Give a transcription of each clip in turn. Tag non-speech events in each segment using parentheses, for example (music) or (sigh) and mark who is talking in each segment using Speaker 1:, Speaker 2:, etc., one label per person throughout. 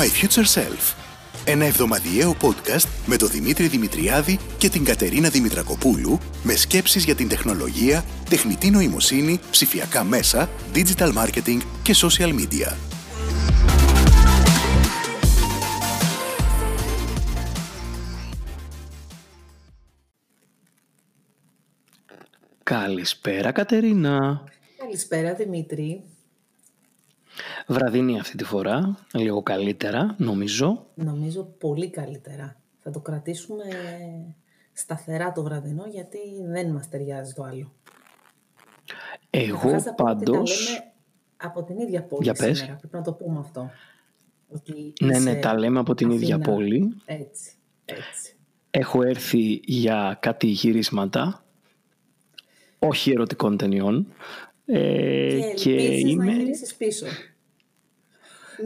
Speaker 1: to My Future Self. Ένα εβδομαδιαίο podcast με τον Δημήτρη Δημητριάδη και την Κατερίνα Δημητρακοπούλου με σκέψεις για την τεχνολογία, τεχνητή νοημοσύνη, ψηφιακά μέσα, digital marketing και social media.
Speaker 2: Καλησπέρα Κατερίνα.
Speaker 3: Καλησπέρα Δημήτρη.
Speaker 2: Βραδινή αυτή τη φορά, λίγο καλύτερα νομίζω.
Speaker 3: Νομίζω πολύ καλύτερα. Θα το κρατήσουμε σταθερά το βραδινό γιατί δεν μας ταιριάζει το άλλο.
Speaker 2: Εγώ
Speaker 3: Καταρχάς, θα πούμε ότι τα
Speaker 2: πάντως...
Speaker 3: λέμε από την ίδια πόλη
Speaker 2: Για πες.
Speaker 3: σήμερα. Πρέπει να το πούμε αυτό. Ότι
Speaker 2: Ναι,
Speaker 3: είσαι
Speaker 2: ναι, τα λέμε από την ίδια
Speaker 3: Αθήνα.
Speaker 2: πόλη.
Speaker 3: Έτσι, έτσι.
Speaker 2: Έχω έρθει για κάτι γυρίσματα, όχι ερωτικών ταινιών. Ε,
Speaker 3: Και,
Speaker 2: και
Speaker 3: ελπίζεις
Speaker 2: είμαι...
Speaker 3: να γυρίσεις πίσω.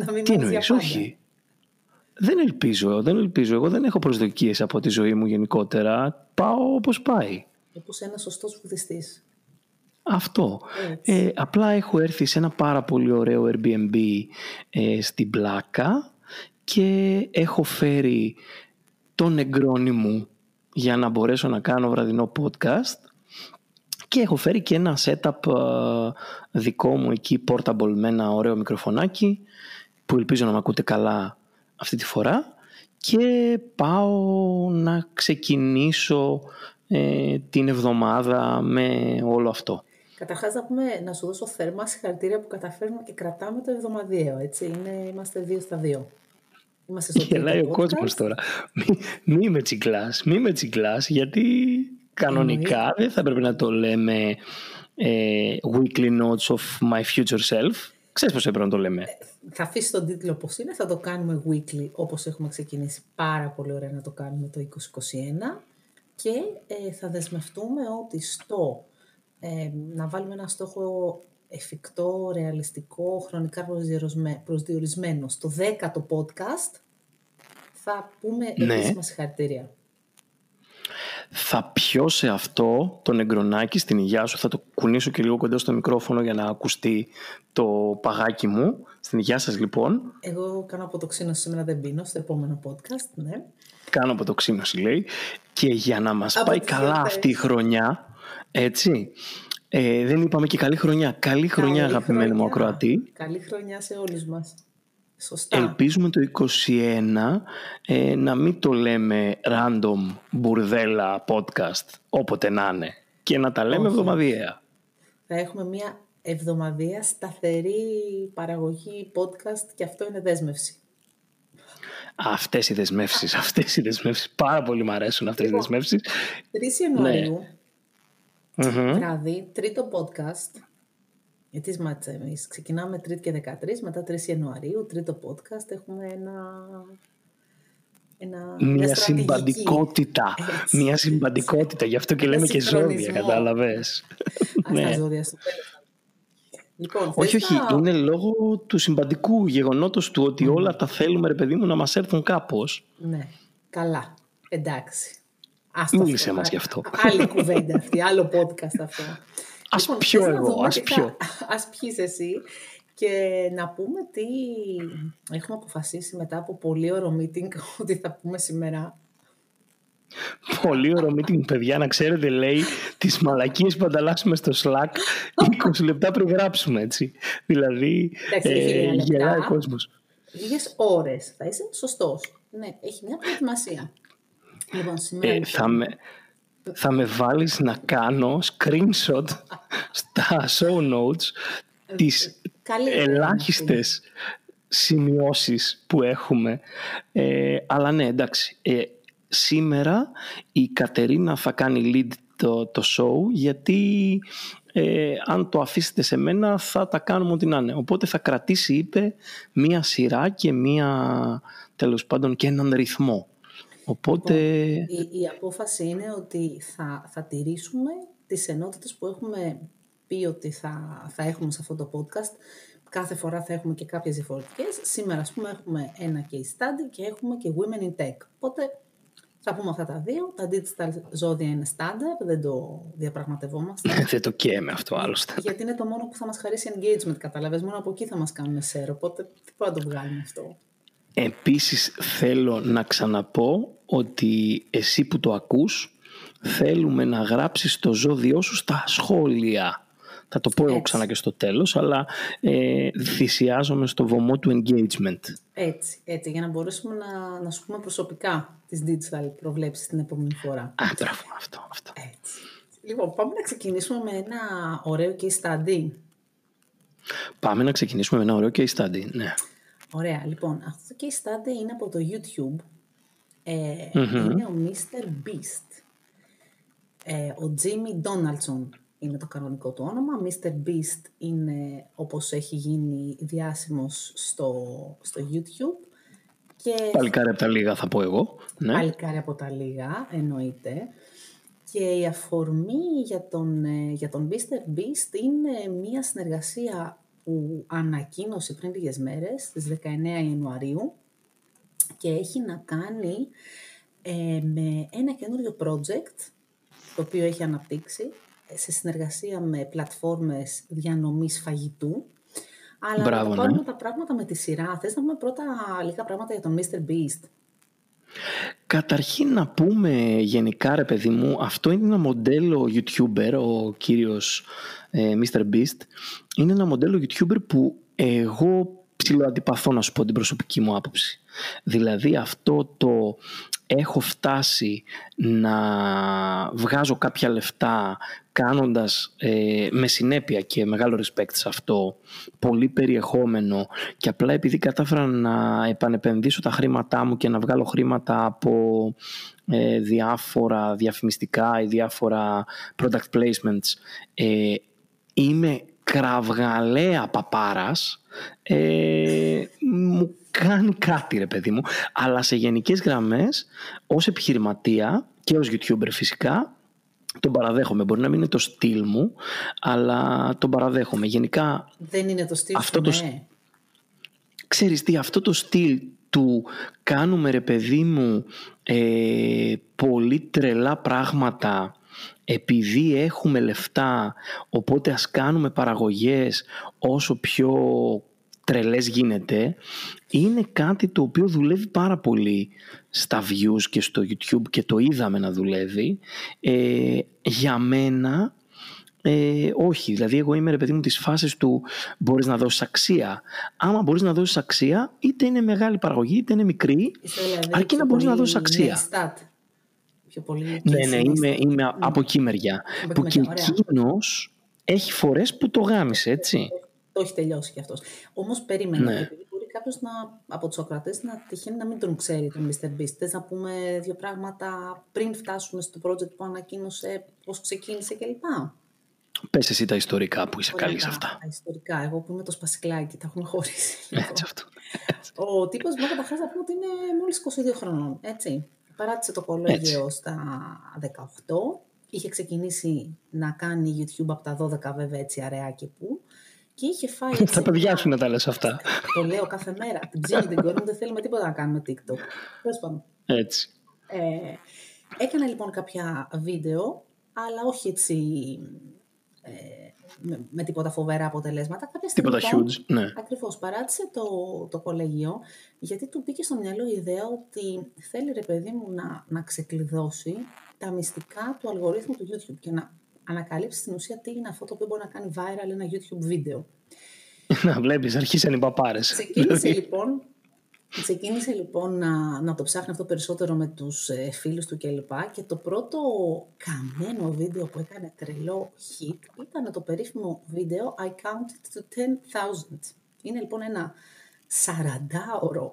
Speaker 3: να μην
Speaker 2: Τι
Speaker 3: μείνεις για
Speaker 2: εννοείς,
Speaker 3: πάντα.
Speaker 2: όχι. Δεν ελπίζω, δεν ελπίζω. Εγώ δεν έχω προσδοκίες από τη ζωή μου γενικότερα. Πάω όπως πάει.
Speaker 3: Όπως ένας σωστός βουδιστής.
Speaker 2: Αυτό.
Speaker 3: Έτσι.
Speaker 2: Ε, απλά έχω έρθει σε ένα πάρα πολύ ωραίο Airbnb ε, στην Πλάκα και έχω φέρει τον εγγρόνι μου για να μπορέσω να κάνω βραδινό podcast και έχω φέρει και ένα setup ε, δικό μου εκεί portable με ένα ωραίο μικροφωνάκι που ελπίζω να με ακούτε καλά αυτή τη φορά και πάω να ξεκινήσω ε, την εβδομάδα με όλο αυτό.
Speaker 3: Καταρχάς να, πούμε, να σου δώσω θερμά συγχαρητήρια που καταφέρνουμε και κρατάμε το εβδομαδιαίο, έτσι. Είναι, είμαστε δύο στα δύο. Είμαστε στο τρίτο
Speaker 2: Γελάει ο
Speaker 3: podcast.
Speaker 2: κόσμος τώρα. Μη, μη με τσιγκλάς, μη με τσιγκλάς, γιατί κανονικά δεν θα πρέπει να το λέμε ε, weekly notes of my future self. Ξέρεις πώς έπρεπε να το λέμε.
Speaker 3: Θα αφήσεις τον τίτλο όπως είναι, θα το κάνουμε weekly όπως έχουμε ξεκινήσει πάρα πολύ ωραία να το κάνουμε το 2021 και ε, θα δεσμευτούμε ότι στο ε, να βάλουμε ένα στόχο εφικτό, ρεαλιστικό, χρονικά προσδιορισμέ- προσδιορισμένο στο 10ο podcast θα πούμε
Speaker 2: Ναι.
Speaker 3: επίσημα συγχαρητήρια.
Speaker 2: Θα πιω σε αυτό τον εγκρονάκι στην υγειά σου. Θα το κουνήσω και λίγο κοντά στο μικρόφωνο για να ακουστεί το παγάκι μου. Στην υγειά σας λοιπόν.
Speaker 3: Εγώ κάνω αποτοξίνωση σήμερα δεν πίνω στο επόμενο podcast, ναι.
Speaker 2: Κάνω από το ξύμωση λέει. Και για να μας
Speaker 3: Από
Speaker 2: πάει
Speaker 3: τις
Speaker 2: καλά
Speaker 3: γιορτές.
Speaker 2: αυτή η χρονιά, έτσι, ε, δεν είπαμε και καλή χρονιά. Καλή χρονιά
Speaker 3: Καλή
Speaker 2: αγαπημένη μου
Speaker 3: χρονιά.
Speaker 2: ακροατή.
Speaker 3: Καλή χρονιά σε όλους μας. Σωστά.
Speaker 2: Ελπίζουμε το 21 ε, να μην το λέμε random μπουρδέλα podcast όποτε να είναι και να τα λέμε
Speaker 3: Όχι.
Speaker 2: εβδομαδιαία.
Speaker 3: Θα έχουμε μια εβδομαδία σταθερή παραγωγή podcast και αυτό είναι δέσμευση.
Speaker 2: Αυτές οι δεσμεύσεις, (laughs) αυτές οι δεσμεύσεις, πάρα πολύ μου αρέσουν αυτές οι
Speaker 3: Λοιπόν.
Speaker 2: δεσμεύσεις.
Speaker 3: 3 Ιανουαρίου,
Speaker 2: Μμμ.
Speaker 3: βράδυ, τρίτο podcast. Γιατί μάτσα εμείς. Ξεκινάμε 3 και 13, μετά 3 Ιανουαρίου, τρίτο podcast. Έχουμε ένα... ένα
Speaker 2: Μια
Speaker 3: στρατηγική.
Speaker 2: συμπαντικότητα,
Speaker 3: Έτσι.
Speaker 2: μια συμπαντικότητα, γι' αυτό και
Speaker 3: Ένα
Speaker 2: λέμε και ζώδια,
Speaker 3: συγχρονισμό.
Speaker 2: κατάλαβες.
Speaker 3: Ας
Speaker 2: Ναι.
Speaker 3: τα ζώδια στο τέλος. Λοιπόν,
Speaker 2: Όχι,
Speaker 3: θες
Speaker 2: όχι,
Speaker 3: να-
Speaker 2: είναι λόγω του συμπαντικού γεγονότος του ότι όλα τα θέλουμε, ρε παιδί μου, να μας έρθουν κάπως.
Speaker 3: Ναι, καλά. Εντάξει. Άστο
Speaker 2: Μίλησε
Speaker 3: αυτό.
Speaker 2: μας γι' αυτό.
Speaker 3: Άλλη κουβέντα αυτή, άλλο podcast αυτό.
Speaker 2: Ας
Speaker 3: Λοιπόν,
Speaker 2: πιω
Speaker 3: θες να
Speaker 2: εγώ,
Speaker 3: δούμε
Speaker 2: ας
Speaker 3: τι
Speaker 2: πιω.
Speaker 3: θα- (laughs) Ας πιείς εσύ και να πούμε τι έχουμε αποφασίσει μετά από πολύ ωραίο meeting (laughs) ότι θα πούμε σήμερα.
Speaker 2: Πολύ ωραίο meeting, παιδιά, να ξέρετε, λέει τις μαλακίες που ανταλλάσσουμε στο Slack 20 λεπτά πριν γράψουμε, έτσι. Δηλαδή,
Speaker 3: Εντάξει, έχει
Speaker 2: ε,
Speaker 3: λίγα λεπτά.
Speaker 2: γελάει ο κόσμος.
Speaker 3: Λίγες ώρες. Θα είσαι σωστός. Ναι, έχει μια προετοιμασία. Λοιπόν, σήμερα
Speaker 2: Ε,
Speaker 3: λοιπόν,
Speaker 2: θα, με, θα με βάλεις να κάνω screenshot στα show notes τις
Speaker 3: καλύτερα είναι
Speaker 2: ελάχιστες σημειώσεις που έχουμε. Ε, αλλά ναι, εντάξει. Ε, σήμερα η Κατερίνα θα κάνει lead το, το show γιατί ε, αν το αφήσετε σε μένα θα τα κάνουμε ό,τι να είναι. Οπότε θα κρατήσει, είπε, μία σειρά και μία, τέλος πάντων, και έναν ρυθμό. Οπότε,
Speaker 3: Η, η απόφαση είναι ότι θα, θα τηρήσουμε τις ενότητες που έχουμε πει ότι θα, θα έχουμε σε αυτό το podcast. Κάθε φορά θα έχουμε και κάποιες διαφορετικές. Σήμερα, ας πούμε, έχουμε ένα case study και έχουμε και women in tech. Οπότε θα πούμε αυτά τα δύο. Τα digital ζώδια είναι standard, δεν το διαπραγματευόμαστε. (laughs)
Speaker 2: δεν το καίμε αυτό άλλωστε.
Speaker 3: γιατί είναι το μόνο που θα μας χαρίσει engagement, καταλαβες. Μόνο από εκεί θα μας κάνουν share, οπότε τι πρέπει να το βγάλουμε αυτό.
Speaker 2: Επίσης θέλω να ξαναπώ ότι εσύ που το ακούς θέλουμε να γράψεις το ζώδιό σου στα σχόλια. Θα το πω εγώ ξανά και στο τέλος, αλλά ε, θυσιάζομαι στο βωμό του engagement.
Speaker 3: Έτσι, έτσι, για να μπορέσουμε να, να σου πούμε προσωπικά τις digital προβλέψεις την επόμενη φορά.
Speaker 2: Α, μπράβο, αυτό, αυτό.
Speaker 3: Έτσι. Λοιπόν, πάμε να ξεκινήσουμε με ένα ωραίο case study.
Speaker 2: Πάμε να ξεκινήσουμε με ένα ωραίο case study, ναι.
Speaker 3: Ωραία, λοιπόν, αυτό το case study είναι από το YouTube. Ε, Είναι ο Mr. Beast. Ε, ο Jimmy Donaldson είναι το κανονικό του όνομα. Mr. Beast είναι όπως έχει γίνει διάσημος στο, στο YouTube.
Speaker 2: Και... Παλικάρι από τα λίγα θα πω εγώ.
Speaker 3: Ναι. Παλικάρι από τα λίγα, εννοείται. Και η αφορμή για τον, ε, για τον Mr. Beast είναι μια συνεργασία που ανακοίνωσε πριν λίγες μέρες, στις 19 Ιανουαρίου, και έχει να κάνει ε, με ένα καινούριο project, το οποίο έχει αναπτύξει, σε συνεργασία με πλατφόρμες διανομής φαγητού. Αλλά Μπράβο, να πάρουμε ναι. τα πράγματα με τη σειρά. Θες να πούμε πρώτα λίγα πράγματα για τον Mr. Beast;
Speaker 2: Καταρχήν να πούμε γενικά ρε παιδί μου, αυτό είναι ένα μοντέλο YouTuber, ο κύριος ε, Mr. Beast. Είναι ένα μοντέλο YouTuber που εγώ ψηλοαντιπαθώ να σου πω την προσωπική μου άποψη. Δηλαδή αυτό το έχω φτάσει να βγάζω κάποια λεφτά κάνοντας ε, με συνέπεια και μεγάλο respect σε αυτό πολύ περιεχόμενο και απλά επειδή κατάφερα να επανεπενδύσω τα χρήματά μου και να βγάλω χρήματα από ε, διάφορα διαφημιστικά ή διάφορα product placements ε, είμαι κραυγαλαία παπάρας ε, μου κάνει κάτι ρε παιδί μου αλλά σε γενικές γραμμές ως επιχειρηματία και ως youtuber φυσικά τον παραδέχομαι. Μπορεί να μην είναι το στυλ μου, αλλά τον παραδέχομαι. Γενικά...
Speaker 3: Δεν είναι το στυλ αυτό σου, ναι.
Speaker 2: Ξέρεις τι, αυτό το στυλ του κάνουμε ρε παιδί μου ε, πολύ τρελά πράγματα επειδή έχουμε λεφτά οπότε ας κάνουμε παραγωγές όσο πιο τρελές γίνεται είναι κάτι το οποίο δουλεύει πάρα πολύ στα views και στο YouTube και το είδαμε να δουλεύει. Ε, για μένα ε, όχι, δηλαδή εγώ είμαι ρε παιδί μου της φάσης του μπορείς να δώσεις αξία. Άμα μπορείς να δώσεις αξία είτε είναι μεγάλη παραγωγή είτε είναι μικρή δηλαδή αρκεί να μπορείς να δώσεις αξία
Speaker 3: πιο πολύ
Speaker 2: ναι, ναι, είμαι, είμαι από εκεί μεριά που και εκείνο έχει φορές που το γάμισε έτσι
Speaker 3: το έχει τελειώσει κι αυτός. Όμως περίμενα, ναι. επειδή μπορεί κάποιος από τους ακροατές να τυχαίνει να μην τον ξέρει τον Mr. Beast. Θες να πούμε δύο πράγματα πριν φτάσουμε στο project που ανακοίνωσε, πώς ξεκίνησε κλπ.
Speaker 2: Πες εσύ τα ιστορικά που είσαι καλή σε αυτά.
Speaker 3: Τα ιστορικά. Εγώ που είμαι το σπασικλάκι, τα έχουμε χωρίσει.
Speaker 2: Έτσι αυτό.
Speaker 3: Ο τύπος μου καταρχάς να πούμε ότι είναι μόλις 22 χρονών, έτσι. Παράτησε το κολέγιο στα 18. Είχε ξεκινήσει να κάνει YouTube από τα 12 βέβαια έτσι αραιά και που. Και είχε φάει.
Speaker 2: Τα παιδιά σου να τα λες αυτά. (laughs)
Speaker 3: Το λέω κάθε μέρα. Την ψήνει την κόρη μου, δεν θέλουμε τίποτα να κάνουμε TikTok. Τέλος πάντων.
Speaker 2: Έτσι.
Speaker 3: Ε, έκανα λοιπόν κάποια βίντεο, αλλά όχι έτσι ε, με, με, τίποτα φοβερά αποτελέσματα. Κάποια
Speaker 2: στιγμή, τίποτα λοιπόν, huge, ναι.
Speaker 3: Ακριβώς, παράτησε το, το κολέγιο, γιατί του μπήκε στο μυαλό η ιδέα ότι θέλει ρε παιδί μου να, να ξεκλειδώσει τα μυστικά του αλγορίθμου του YouTube και να ανακαλύψει στην ουσία τι είναι αυτό το οποίο μπορεί να κάνει viral ένα YouTube βίντεο. (laughs)
Speaker 2: Να βλέπεις, αρχίσαν οι παπάρες.
Speaker 3: Ξεκίνησε δηλαδή. λοιπόν, ξεκίνησε, λοιπόν να, να το ψάχνει αυτό περισσότερο με τους ε, φίλους του κλπ. Και το πρώτο καμένο βίντεο που έκανε τρελό hit ήταν το περίφημο βίντεο I counted to 10,000. Είναι λοιπόν ένα 40ωρο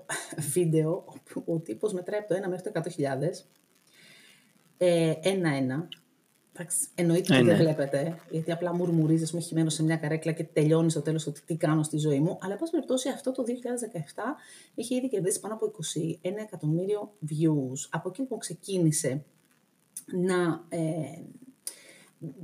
Speaker 3: βίντεο όπου ο τύπος μετράει από το 1 μέχρι το 100.000 ε, ένα-ένα Εντάξει, εννοείται ότι δεν ναι. βλέπετε, γιατί απλά μουρμουρίζεις, μου χειμένο σε μια καρέκλα και τελειώνεις στο τέλος ότι τι κάνω στη ζωή μου. Αλλά, εν πάση περιπτώσει, αυτό το 2017 είχε ήδη κερδίσει πάνω από 21 εκατομμύριο views. Από εκεί που ξεκίνησε να ε,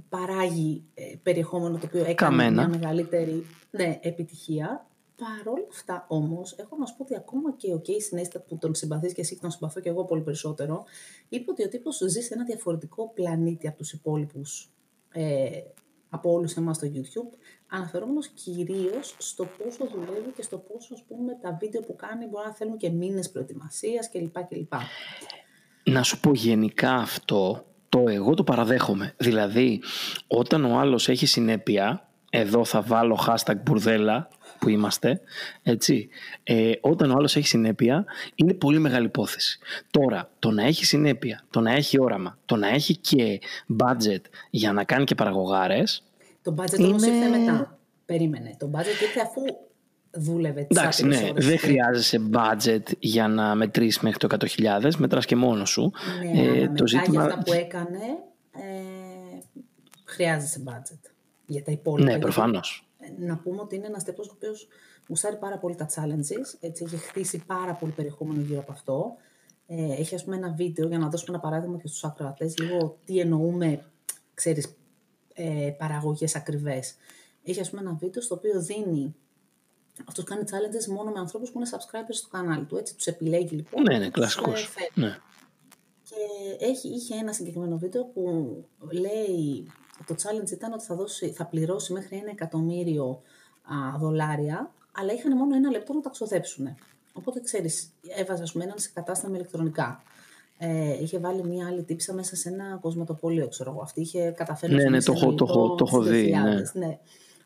Speaker 3: παράγει ε, περιεχόμενο το οποίο έκανε μια μεγαλύτερη ναι, επιτυχία. Παρ' όλα αυτά όμως, έχω να σου πω ότι ακόμα και ο Casey Neistat που τον συμπαθείς και εσύ και τον συμπαθώ και εγώ πολύ περισσότερο, είπε ότι ο τύπος ζει σε ένα διαφορετικό πλανήτη από τους υπόλοιπους ε, από όλους εμάς στο YouTube, αναφερόμενος κυρίως στο πόσο δουλεύει και στο πόσο ας πούμε, τα βίντεο που κάνει μπορεί να θέλουν και μήνες προετοιμασίας κλπ. κλπ.
Speaker 2: Να σου πω γενικά αυτό, το εγώ το παραδέχομαι. Δηλαδή, όταν ο άλλος έχει συνέπεια, εδώ θα βάλω hashtag μπουρδέλα που είμαστε, έτσι, ε, όταν ο άλλος έχει συνέπεια, είναι πολύ μεγάλη υπόθεση. Τώρα, το να έχει συνέπεια, το να έχει όραμα, το να έχει και budget για να κάνει και παραγωγάρες,
Speaker 3: Το budget είναι... όμως ήρθε μετά. Περίμενε. Το budget ήρθε αφού δούλευε τις
Speaker 2: Εντάξει,
Speaker 3: άπειρες
Speaker 2: ναι,
Speaker 3: ώρες.
Speaker 2: δεν χρειάζεσαι budget για να μετρήσεις μέχρι το 100.000, μετράς και μόνος σου.
Speaker 3: Ναι,
Speaker 2: Ε,
Speaker 3: αλλά μετά για αυτά που έκανε, ε, χρειάζεσαι budget. Για τα υπόλοιπα.
Speaker 2: Ναι,
Speaker 3: Γιατί,
Speaker 2: προφανώς.
Speaker 3: Ε, Να πούμε ότι είναι ένας τύπος ο οποίος γουστάρει πάρα πολύ τα challenges, έτσι, έχει χτίσει πάρα πολύ περιεχόμενο γύρω από αυτό. Ε, έχει ας πούμε ένα βίντεο, για να δώσουμε ένα παράδειγμα και στους ακροατές, λίγο τι εννοούμε, ξέρεις, ε, παραγωγές ακριβές. Έχει ας πούμε ένα βίντεο στο οποίο δίνει αυτός κάνει challenges μόνο με ανθρώπους που είναι subscribers στο κανάλι του, έτσι, τους επιλέγει λοιπόν.
Speaker 2: Ναι, ναι,
Speaker 3: τους,
Speaker 2: κλασικός.
Speaker 3: ε, φέρνει.
Speaker 2: Ναι.
Speaker 3: Και έχει, είχε ένα συγκεκριμένο βίντεο που λέει το challenge ήταν ότι θα, δώσει, θα πληρώσει μέχρι ένα εκατομμύριο α, δολάρια, αλλά είχαν μόνο ένα λεπτό να τα ξοδέψουν. Οπότε ξέρεις, έβαζε ας πούμε έναν σε κατάσταση με ηλεκτρονικά. Ε, είχε βάλει μία άλλη τύψα μέσα σε ένα κοσμετοπόλιο, ξέρω εγώ. Αυτή είχε καταφέρει
Speaker 2: Ναι,
Speaker 3: ας πούμε,
Speaker 2: ναι, το
Speaker 3: σε
Speaker 2: έχω- το έχω-
Speaker 3: λογικό
Speaker 2: το έχω δει,
Speaker 3: 2000, ναι.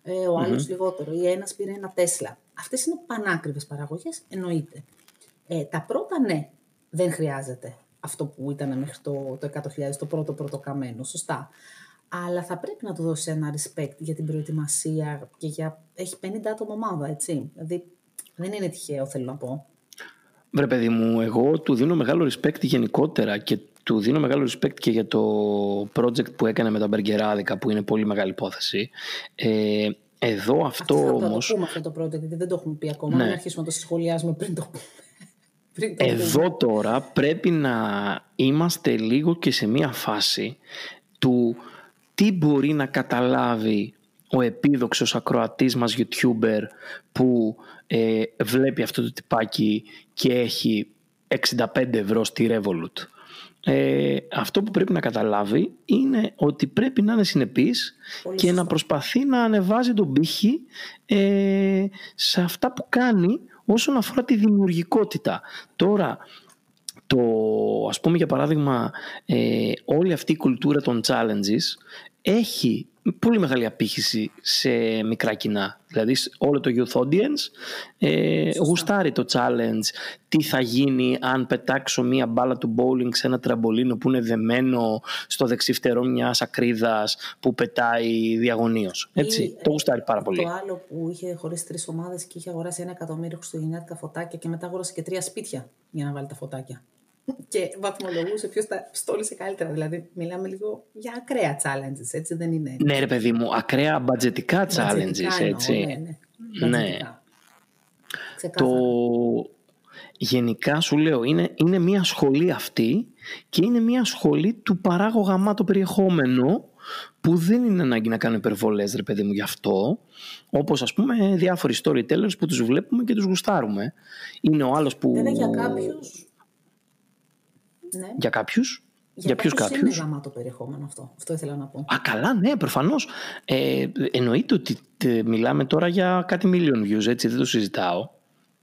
Speaker 3: Ε, ο αλλος λιγότερο. Ή ένας πήρε ένα Τέσλα. Αυτές είναι πανάκριβες παραγωγές, εννοείται. Ε, τα πρώτα ναι, δεν χρειάζεται αυτό που ήταν μέχρι το, το 100.000, το πρώτο πρώτο καμένο, σωστά. Αλλά θα πρέπει να του δώσει ένα respect για την προετοιμασία και για... Έχει 50 άτομα ομάδα, έτσι. Δηλαδή δεν είναι τυχαίο, θέλω να πω.
Speaker 2: Βρε παιδί μου, εγώ του δίνω μεγάλο respect γενικότερα και του δίνω μεγάλο respect και για το project που έκανε με τα μπεργκεράδικα που είναι πολύ μεγάλη υπόθεση. Ε, εδώ αυτό
Speaker 3: θα, θα
Speaker 2: όμως,
Speaker 3: το πούμε αυτό το project, γιατί δεν το έχουμε πει ακόμα.
Speaker 2: Ναι.
Speaker 3: Μην αρχίσουμε να το σχολιάζουμε πριν το πούμε. (laughs) πριν το πούμε.
Speaker 2: εδώ τώρα πρέπει να είμαστε λίγο και σε μία φάση του τι μπορεί να καταλάβει ο επίδοξος ακροατής μας YouTuber που ε, βλέπει αυτό το τυπάκι και έχει 65 ευρώ στη Revolut; Ε, αυτό που πρέπει να καταλάβει είναι ότι πρέπει να είναι συνεπής
Speaker 3: Πολύ
Speaker 2: και
Speaker 3: σωστό.
Speaker 2: να προσπαθεί να ανεβάζει τον πύχη ε, σε αυτά που κάνει όσον αφορά τη δημιουργικότητα. Τώρα, το, ας πούμε για παράδειγμα, ε, όλη αυτή η κουλτούρα των challenges έχει πολύ μεγάλη απήχηση σε μικρά κοινά. Δηλαδή σ- όλο το youth audience ε, γουστάρει το challenge τι θα γίνει αν πετάξω μία μπάλα του bowling σε ένα τραμπολίνο που είναι δεμένο στο δεξιφτερό μιας ακρίδας που πετάει διαγωνίως. Έτσι,
Speaker 3: Ή,
Speaker 2: το γουστάρει πάρα πολύ.
Speaker 3: Το άλλο που είχε χωρίσει τρεις ομάδες και είχε αγοράσει ένα εκατομμύριο χριστουγεννιάτικα φωτάκια και μετά αγόρασε και τρία σπίτια για να βάλει τα φωτάκια. Και βαθμολογούσε ποιος τα στόλισε καλύτερα. Δηλαδή, μιλάμε λίγο για ακραία challenges, έτσι δεν είναι.
Speaker 2: Ναι ρε παιδί μου, ακραία μπατζετικά
Speaker 3: Μπατζετικά
Speaker 2: challenges,
Speaker 3: εννοώ,
Speaker 2: έτσι.
Speaker 3: Ναι, ναι.
Speaker 2: Ναι.
Speaker 3: Μπατζετικά.
Speaker 2: το
Speaker 3: Ξεκάθαρα.
Speaker 2: γενικά σου λέω είναι, είναι μια σχολή αυτή και είναι μια σχολή του παράγω γαμάτο περιεχόμενο που δεν είναι ανάγκη να κάνουν υπερβολές ρε παιδί μου γι' αυτό όπως ας πούμε διάφοροι storytellers που τους βλέπουμε και τους γουστάρουμε είναι ο άλλος που
Speaker 3: Βέβαια για κάποιους. Ναι.
Speaker 2: για κάποιους για, ποιους
Speaker 3: κάποιους
Speaker 2: κάποιους
Speaker 3: Είναι γαμάτο περιεχόμενο αυτό. Αυτό ήθελα να πω.
Speaker 2: Α, καλά, ναι, προφανώς. Ε, εννοείται ότι τε, μιλάμε τώρα για κάτι million views, έτσι, δεν το συζητάω.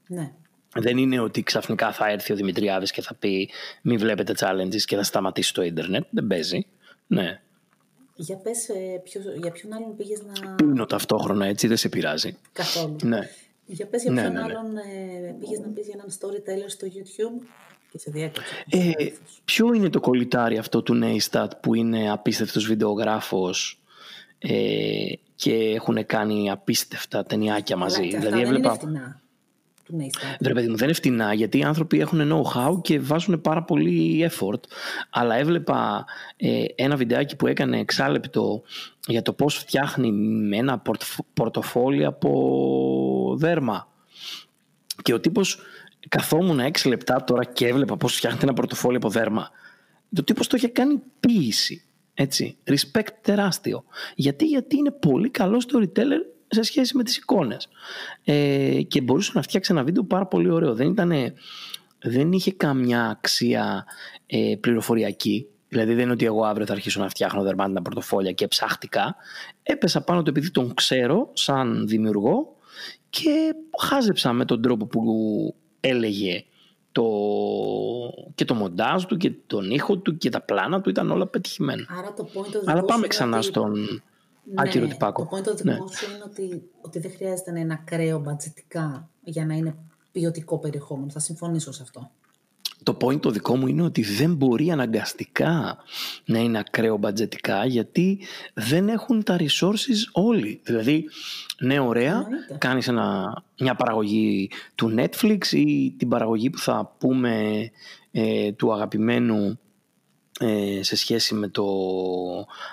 Speaker 3: Ναι.
Speaker 2: Δεν είναι ότι ξαφνικά θα έρθει ο Δημητριάδης και θα πει μη βλέπετε challenges και θα σταματήσει το ίντερνετ. Δεν παίζει. Ναι.
Speaker 3: Για πες, ε, ποιος- για ποιον άλλον πήγες να...
Speaker 2: Πίνω ταυτόχρονα έτσι, δεν σε πειράζει.
Speaker 3: Καθόλου.
Speaker 2: Ναι.
Speaker 3: Για πες για
Speaker 2: Ναι,
Speaker 3: ποιον
Speaker 2: ναι, ναι.
Speaker 3: άλλον ε, πήγες να πεις για έναν storyteller στο YouTube και σε διέκοψε.
Speaker 2: Ε, ποιο είναι το κολλητάρι αυτό του Neistat που είναι απίστευτος βιντεογράφος ε, και έχουν κάνει απίστευτα ταινιάκια μαζί.
Speaker 3: Αλλά και αυτά
Speaker 2: δηλαδή
Speaker 3: δεν είναι
Speaker 2: έβλεπα...
Speaker 3: φτηνά του Neistat.
Speaker 2: Ρε παιδί μου, δεν είναι φτηνά γιατί οι άνθρωποι έχουν know-how και βάζουν πάρα πολύ effort. Αλλά έβλεπα ε, ένα βιντεάκι που έκανε εξάλεπτο για το πώς φτιάχνει με ένα πορτοφ- πορτοφόλι από δέρμα. Και ο τύπος καθόμουν 6 λεπτά τώρα και έβλεπα πώς φτιάχνει ένα πορτοφόλι από δέρμα. Το τύπος το είχε κάνει ποίηση. Έτσι. Respect τεράστιο. Γιατί, γιατί είναι πολύ καλό storyteller σε σχέση με τις εικόνες. Ε, και μπορούσε να φτιάξει ένα βίντεο πάρα πολύ ωραίο. Δεν, ήτανε, δεν είχε καμιά αξία ε, πληροφοριακή. Δηλαδή δεν είναι ότι εγώ αύριο θα αρχίσω να φτιάχνω δερμάτινα πορτοφόλια και ψάχτηκα. Έπεσα πάνω του επειδή τον ξέρω σαν δημιουργό και χάζεψα με τον τρόπο που έλεγε το... και το μοντάζ του και τον ήχο του και τα πλάνα του ήταν όλα πετυχημένα.
Speaker 3: Άρα το point of
Speaker 2: Αλλά πάμε ξανά στον
Speaker 3: ναι,
Speaker 2: άκυρο τυπάκο.
Speaker 3: Το point of
Speaker 2: Ναι.
Speaker 3: σου είναι ότι, ότι δεν χρειάζεται να είναι ακραίο μπατζετικά για να είναι ποιοτικό περιεχόμενο. Θα συμφωνήσω σε αυτό.
Speaker 2: Το point το δικό μου είναι ότι δεν μπορεί αναγκαστικά να είναι ακραίο μπατζετικά γιατί δεν έχουν τα resources όλοι. Δηλαδή, ναι ωραία,
Speaker 3: Εννοείται.
Speaker 2: κάνεις ένα, μια παραγωγή του Netflix ή την παραγωγή που θα πούμε ε, του αγαπημένου ε, σε σχέση με το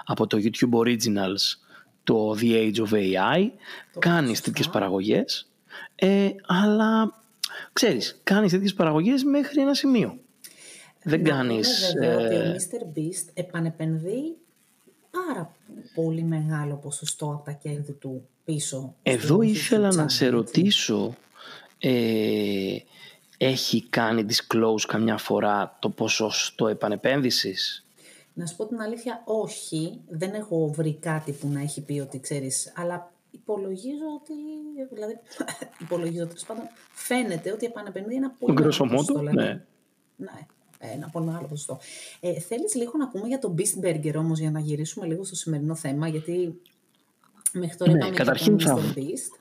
Speaker 2: από το YouTube Originals το The Age of AI
Speaker 3: Το
Speaker 2: κάνεις
Speaker 3: σωστά.
Speaker 2: τέτοιες παραγωγές ε, αλλά ξέρεις κάνεις τέτοιες παραγωγές μέχρι ένα σημείο δεν
Speaker 3: Να
Speaker 2: κάνεις
Speaker 3: Είναι βέβαιο ότι
Speaker 2: ε,
Speaker 3: ο Mr. Beast επανεπενδύει πάρα πολύ μεγάλο ποσοστό από τα κέρδη του πίσω.
Speaker 2: εδώ
Speaker 3: στο
Speaker 2: ήθελα
Speaker 3: YouTube
Speaker 2: να
Speaker 3: channel,
Speaker 2: σε
Speaker 3: έτσι.
Speaker 2: ρωτήσω ε, έχει κάνει disclose καμιά φορά το ποσοστό επανεπένδυσης;
Speaker 3: Να σου πω την αλήθεια, όχι. Δεν έχω βρει κάτι που να έχει πει ότι ξέρεις, αλλά υπολογίζω ότι, δηλαδή, (laughs) υπολογίζω τέλος πάντων, φαίνεται ότι επανεπενδύει ένα πολύ
Speaker 2: Grosso
Speaker 3: μεγάλο ποσοστό,
Speaker 2: modo,
Speaker 3: δηλαδή.
Speaker 2: ναι.
Speaker 3: Ναι, ένα πολύ μεγάλο ποσοστό. Ε, θέλεις λίγο να πούμε για το Beast Burger όμως, για να γυρίσουμε λίγο στο σημερινό θέμα, γιατί μέχρι τώρα
Speaker 2: Ναι,
Speaker 3: είπαμε
Speaker 2: καταρχήν
Speaker 3: για το
Speaker 2: θα-
Speaker 3: Mr. Beast.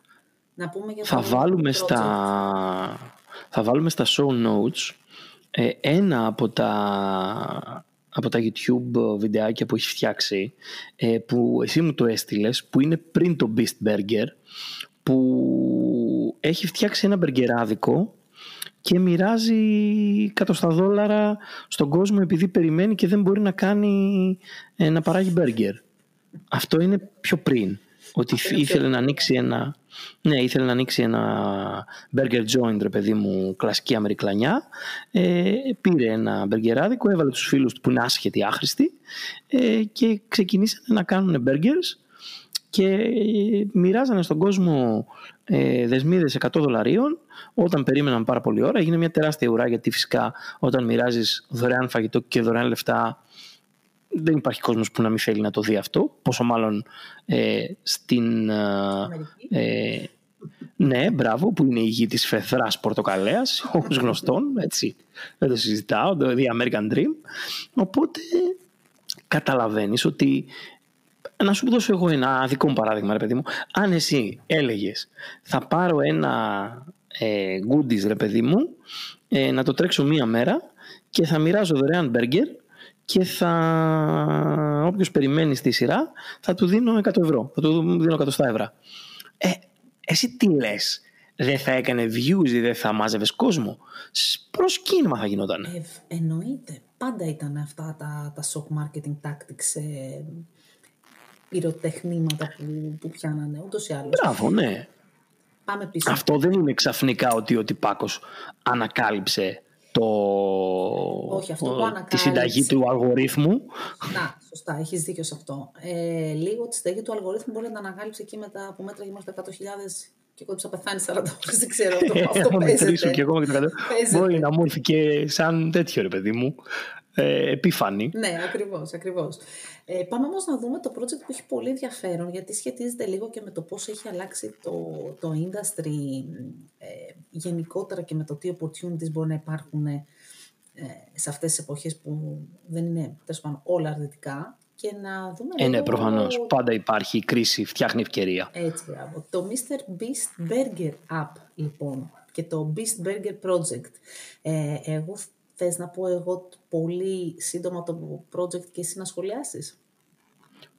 Speaker 3: Να πούμε για
Speaker 2: θα
Speaker 3: το
Speaker 2: βάλουμε,
Speaker 3: project.
Speaker 2: στα, θα βάλουμε στα show notes ε, ένα από τα, από τα YouTube βιντεάκια που έχει φτιάξει ε, που εσύ μου το έστειλες που είναι πριν το Beast Burger που έχει φτιάξει ένα μπεργκεράδικο και μοιράζει εκατοστά δόλαρα στον κόσμο επειδή περιμένει και δεν μπορεί να κάνει ε, να παράγει μπέργκερ. Αυτό είναι πιο πριν. Ότι
Speaker 3: είναι
Speaker 2: ήθελε
Speaker 3: πιο-
Speaker 2: να ανοίξει ένα. Ναι, ήθελε να ανοίξει ένα burger joint, ρε παιδί μου, κλασική αμερικλανιά. Ε, πήρε ένα μπεργκεράδικο, έβαλε τους φίλους του που είναι άσχετοι, άχρηστοι ε, και ξεκινήσανε να κάνουν burgers και ε, μοιράζανε στον κόσμο ε, δεσμίδες 100 δολαρίων όταν περίμεναν πάρα πολλή ώρα. Έγινε μια τεράστια ουρά γιατί φυσικά όταν μοιράζεις δωρεάν φαγητό και δωρεάν λεφτά δεν υπάρχει κόσμος που να μην θέλει να το δει αυτό. Πόσο μάλλον ε, στην... ε,
Speaker 3: Αμερική.
Speaker 2: ε, ναι, μπράβο, που είναι η γη της φεθράς πορτοκαλέας, (laughs) όπως γνωστόν, έτσι. Δεν το συζητάω, το The American Dream. Οπότε καταλαβαίνεις ότι να σου δώσω εγώ ένα δικό μου παράδειγμα, ρε παιδί μου. Αν εσύ έλεγες θα πάρω ένα ε, goodies, ρε παιδί μου, ε, να το τρέξω μία μέρα και θα μοιράζω δωρεάν μπέργκερ και θα, όποιος περιμένει στη σειρά θα του δίνω 100 ευρώ, θα του δίνω 100 ευρώ. Ε, εσύ τι λες, δεν θα έκανε views ή δεν θα μάζευες κόσμο; Σ- Προσκύνημα θα γινόταν.
Speaker 3: Ε, εννοείται. Πάντα ήταν αυτά τα, τα shock marketing tactics, ε, πυροτεχνήματα που, που πιάνανε, ούτως ή άλλως.
Speaker 2: Μπράβο, ναι.
Speaker 3: Πάμε πίσω.
Speaker 2: Αυτό δεν είναι ξαφνικά ότι ο τυπάκος ανακάλυψε το...
Speaker 3: Όχι, αυτό που
Speaker 2: τη
Speaker 3: ανακάλυψε-
Speaker 2: συνταγή του αλγορίθμου.
Speaker 3: Να, σωστά, έχεις δίκιο σε αυτό. Ε, λίγο τη συνταγή του αλγορίθμου μπορεί να τα ανακάλυψε εκεί μετά που μέτραγε μέχρι τα 100.000 και κόντυψα πεθάνει 40 ώρες, δεν ξέρω, αυτό, αυτό
Speaker 2: Άμα μετρήσω
Speaker 3: παίζεται.
Speaker 2: και εγώ με το κατώ.
Speaker 3: Παίζεται.
Speaker 2: Μπορεί να μου έρθει και σαν τέτοιο ρε παιδί μου. Ε, επίφανη.
Speaker 3: Ναι, ακριβώς, ακριβώς. Ε, πάμε όμως να δούμε το project που έχει πολύ ενδιαφέρον, γιατί σχετίζεται λίγο και με το πώς έχει αλλάξει το, το industry ε, γενικότερα και με το τι opportunities μπορεί να υπάρχουν ε, σε αυτές τις εποχές που δεν είναι τέλος πάντων όλα αρνητικά και να δούμε
Speaker 2: Ε, ναι,
Speaker 3: λίγο
Speaker 2: προφανώς. Πάντα υπάρχει η κρίση, φτιάχνει ευκαιρία.
Speaker 3: Έτσι, μπράβο. Το Mr. Beast Burger App, λοιπόν, και το Beast Burger Project. Ε, εγώ θες να πω εγώ πολύ σύντομα το project και εσύ να σχολιάσεις;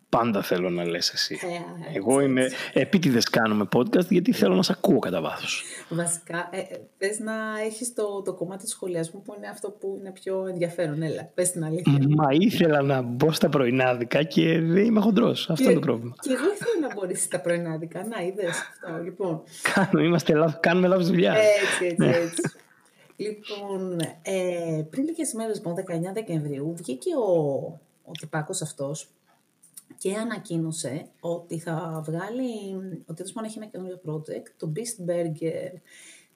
Speaker 2: Πάντα θέλω να λες εσύ.
Speaker 3: Ε,
Speaker 2: Εγώ
Speaker 3: έτσι,
Speaker 2: είμαι
Speaker 3: έτσι.
Speaker 2: επίτηδες κάνουμε podcast γιατί θέλω να σε ακούω κατά βάθος.
Speaker 3: Βασικά, ε, ε, θες να έχεις το, το κομμάτι του σχολιασμού που είναι αυτό που είναι πιο ενδιαφέρον. Έλα, πες την αλήθεια.
Speaker 2: Μα ήθελα να μπω στα πρωινάδικα και δεν είμαι χοντρός. Αυτό είναι το πρόβλημα.
Speaker 3: Και εγώ ήθελα να μπορείς τα πρωινάδικα. Να, είδες αυτό. Λοιπόν,
Speaker 2: Κάνουμε, είμαστε, λάθος- κάνουμε λάθος δουλειά.
Speaker 3: Έτσι, έτσι, έτσι. Λοιπόν, ε, πριν λίγες μέρες, λοιπόν, 19 Δεκεμβρίου, βγήκε ο, ο τυπάκος αυτός και ανακοίνωσε ότι θα βγάλει, ότι τέλος πάντων έχει ένα καινούριο project, το Beast Burger.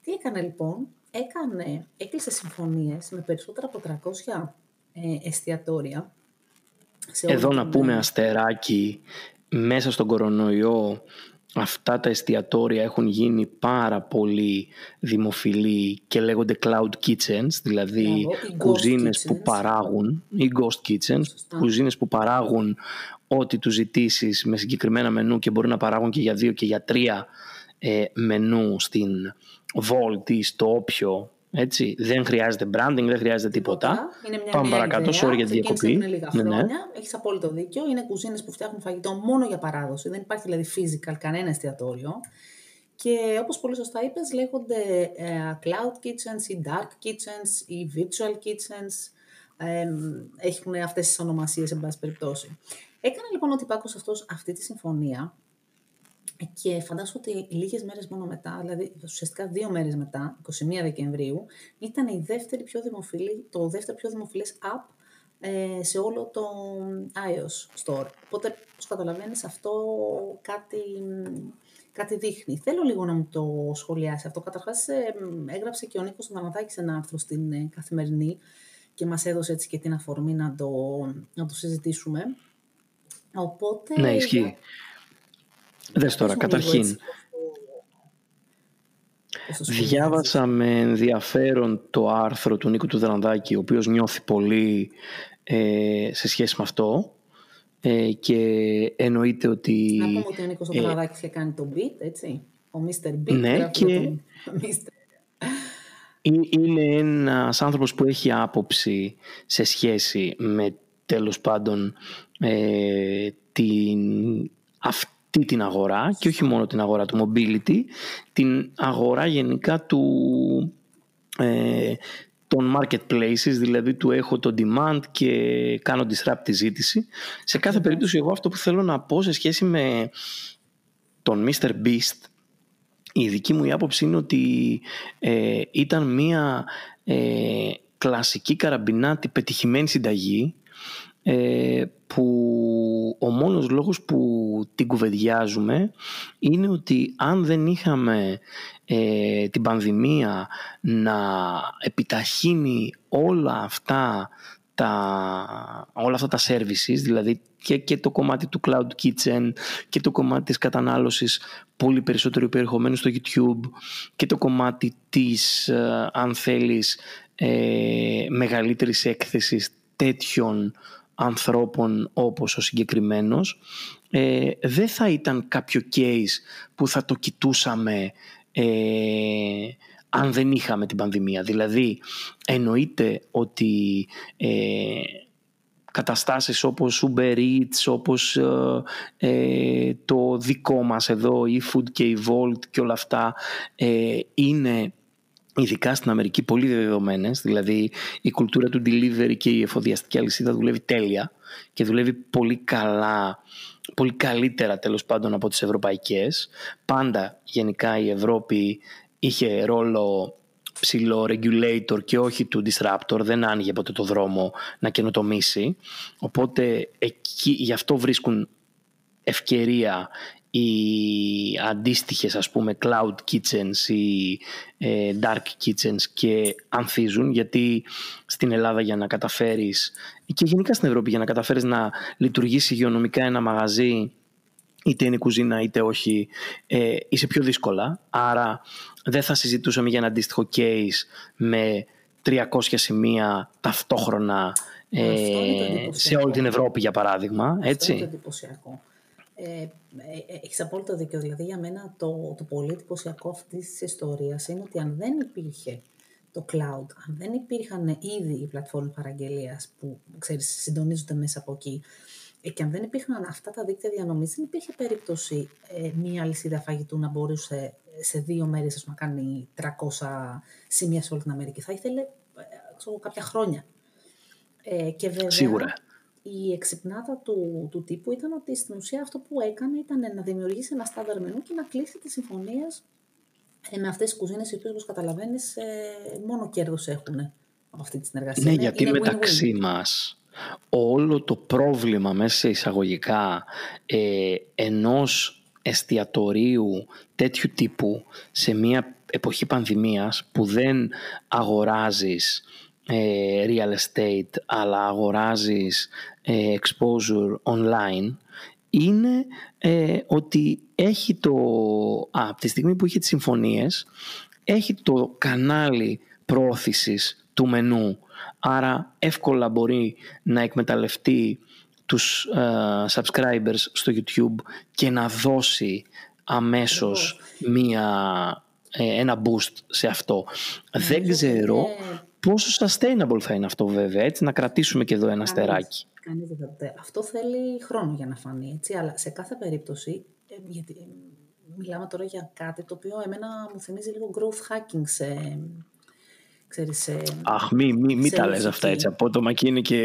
Speaker 3: Τι έκανε λοιπόν, έκανε, έκλεισε συμφωνίες με περισσότερα από 300 ε, εστιατόρια
Speaker 2: Εδώ να πούμε αστεράκι, μέσα στον κορονοϊό αυτά τα εστιατόρια έχουν γίνει πάρα πολύ δημοφιλή και λέγονται cloud kitchens, δηλαδή κουζίνες που παράγουν, ή ghost kitchens, κουζίνες που παράγουν ό,τι τους ζητήσεις με συγκεκριμένα μενού και μπορεί να παράγουν και για δύο και για τρία ε, μενού στην Vault ή στο όποιο έτσι, δεν χρειάζεται branding, δεν χρειάζεται τίποτα.
Speaker 3: Είναι μια
Speaker 2: Πάμε
Speaker 3: νέα
Speaker 2: παρακάτω,
Speaker 3: ιδέα.
Speaker 2: sorry για τη διακοπή.
Speaker 3: Είναι λίγα
Speaker 2: Ναι,
Speaker 3: χρόνια.
Speaker 2: ναι.
Speaker 3: Έχεις απόλυτο δίκιο. Είναι κουζίνες που φτιάχνουν φαγητό μόνο για παράδοση. Δεν υπάρχει δηλαδή physical κανένα εστιατόριο. Και όπως πολύ σωστά είπες, λέγονται ε, cloud kitchens ή dark kitchens ή virtual kitchens. Ε, έχουν αυτές τις ονομασίες, εν πάση περιπτώσει. Έκανε λοιπόν ο τυπάκος αυτός αυτή τη συμφωνία και φαντάσου ότι λίγες μέρες μόνο μετά, δηλαδή ουσιαστικά δύο μέρες μετά, 21 Δεκεμβρίου, ήταν η δεύτερη πιο δημοφιλή, το δεύτερο πιο δημοφιλές app ε, σε όλο το iOS Store. Οπότε, όπως καταλαβαίνεις, αυτό κάτι, κάτι δείχνει. Θέλω λίγο να μου το σχολιάσεις αυτό. Καταρχάς, ε, έγραψε και ο Νίκος Δανατάκης ένα άρθρο στην ε, Καθημερινή και μας έδωσε έτσι και την αφορμή να το, να το συζητήσουμε. Οπότε,
Speaker 2: Ναι, ισχύει. Δες τώρα,
Speaker 3: Πες μου λίγο
Speaker 2: καταρχήν,
Speaker 3: έτσι πώς το- πώς το σχολιάζεις.
Speaker 2: διάβασα με ενδιαφέρον το άρθρο του Νίκου του Δρανδάκη, ο οποίος νιώθει πολύ ε, σε σχέση με αυτό ε, και εννοείται ότι...
Speaker 3: Να πούμε ότι ο Νίκος ο
Speaker 2: ε,
Speaker 3: Δραδάκης είχε κάνει το beat, έτσι. Ο Mr. Beat.
Speaker 2: Ναι,
Speaker 3: γράφει
Speaker 2: και-
Speaker 3: τον Mr.
Speaker 2: Είναι- Είναι ένας άνθρωπος που έχει άποψη σε σχέση με τέλος πάντων ε, την, αυτή την αγορά και όχι μόνο την αγορά του mobility, την αγορά γενικά του, ε, των marketplaces, δηλαδή του έχω το demand και κάνω disrupt τη ζήτηση. Σε κάθε περίπτωση εγώ αυτό που θέλω να πω σε σχέση με τον Mr. Beast η δική μου η άποψη είναι ότι ε, ήταν μια ε, κλασική καραμπινάτη πετυχημένη συνταγή ε, που ο μόνος λόγος που την κουβεντιάζουμε είναι ότι αν δεν είχαμε ε, την πανδημία να επιταχύνει όλα αυτά τα, όλα αυτά τα services, δηλαδή και, και το κομμάτι του cloud kitchen και το κομμάτι της κατανάλωσης πολύ περισσότερο περιεχομένου στο YouTube και το κομμάτι της, ε, αν θέλεις, ε, μεγαλύτερης έκθεσης τέτοιων ανθρώπων όπως ο συγκεκριμένος ε, δεν θα ήταν κάποιο case που θα το κοιτούσαμε ε, αν δεν είχαμε την πανδημία. Δηλαδή εννοείται ότι ε, καταστάσεις όπως Uber Eats, όπως ε, ε, το δικό μας εδώ, η Food και η Volt και όλα αυτά ε, είναι ειδικά στην Αμερική πολύ δεδομένες, δηλαδή η κουλτούρα του delivery και η εφοδιαστική αλυσίδα δουλεύει τέλεια και δουλεύει πολύ καλά, πολύ καλύτερα τέλος πάντων από τις ευρωπαϊκές. Πάντα γενικά η Ευρώπη είχε ρόλο ψηλό regulator και όχι του disruptor, δεν άνοιγε ποτέ το δρόμο να καινοτομήσει. Οπότε εκεί, γι' αυτό βρίσκουν ευκαιρία οι αντίστοιχες ας πούμε cloud kitchens ή ε, dark kitchens και ανθίζουν γιατί στην Ελλάδα για να καταφέρεις και γενικά στην Ευρώπη για να καταφέρεις να λειτουργήσει υγειονομικά ένα μαγαζί είτε είναι κουζίνα είτε όχι ε, είσαι πιο δύσκολα άρα δεν θα συζητούσαμε για ένα αντίστοιχο case με 300 σημεία ταυτόχρονα ε,
Speaker 3: Αυτό είναι το
Speaker 2: σε
Speaker 3: εντυπωσιακό.
Speaker 2: όλη την Ευρώπη για παράδειγμα έτσι.
Speaker 3: Αυτό είναι το εντυπωσιακό. Ε, ε, Έχεις απόλυτο δίκιο. Δηλαδή, για μένα το, το πολύ εντυπωσιακό αυτής της ιστορίας είναι ότι αν δεν υπήρχε το cloud, αν δεν υπήρχαν ήδη οι πλατφόρμες παραγγελίας που ξέρεις, συντονίζονται μέσα από εκεί ε, και αν δεν υπήρχαν αυτά τα δίκτυα διανομής, δεν υπήρχε περίπτωση ε, μία αλυσίδα φαγητού να μπορούσε σε δύο μέρες ας πούμε, να κάνει 300 σημεία σε όλη την Αμερική. Θα ήθελε ε, ξέρω, κάποια χρόνια. Ε, και βέβαια,
Speaker 2: Σίγουρα.
Speaker 3: Η εξυπνάδα του, του τύπου ήταν ότι στην ουσία αυτό που έκανε ήταν να δημιουργήσει ένα στάνταρ μενού και να κλείσει τη συμφωνία με αυτές τις κουζίνες οι οποίες, όπως καταλαβαίνεις, ε, μόνο κέρδος έχουν από αυτή τη συνεργασία.
Speaker 2: Ναι,
Speaker 3: Είναι-
Speaker 2: γιατί
Speaker 3: είναι
Speaker 2: μεταξύ
Speaker 3: win-win.
Speaker 2: μας όλο το πρόβλημα μέσα σε εισαγωγικά ε, ενός εστιατορίου τέτοιου τύπου σε μια εποχή πανδημίας που δεν αγοράζεις ε, real estate αλλά αγοράζεις ε, exposure online είναι ε, ότι έχει το, από τη στιγμή που είχε τις συμφωνίες έχει το κανάλι πρόθεσης του μενού άρα εύκολα μπορεί να εκμεταλλευτεί τους subscribers στο YouTube και να δώσει αμέσως μία, ένα boost σε αυτό. Δεν ξέρω Πόσο sustainable θα είναι αυτό βέβαια, έτσι, να κρατήσουμε και εδώ ένα κανείς, στεράκι.
Speaker 3: Κανείς δεν Αυτό θέλει χρόνο για να φανεί, έτσι, αλλά σε κάθε περίπτωση, ε, γιατί ε, μιλάμε τώρα για κάτι το οποίο εμένα μου θυμίζει λίγο growth hacking σε, ξέρεις, σε,
Speaker 2: Αχ, μη, μη, μη τα λες αυτά έτσι απότομα και είναι και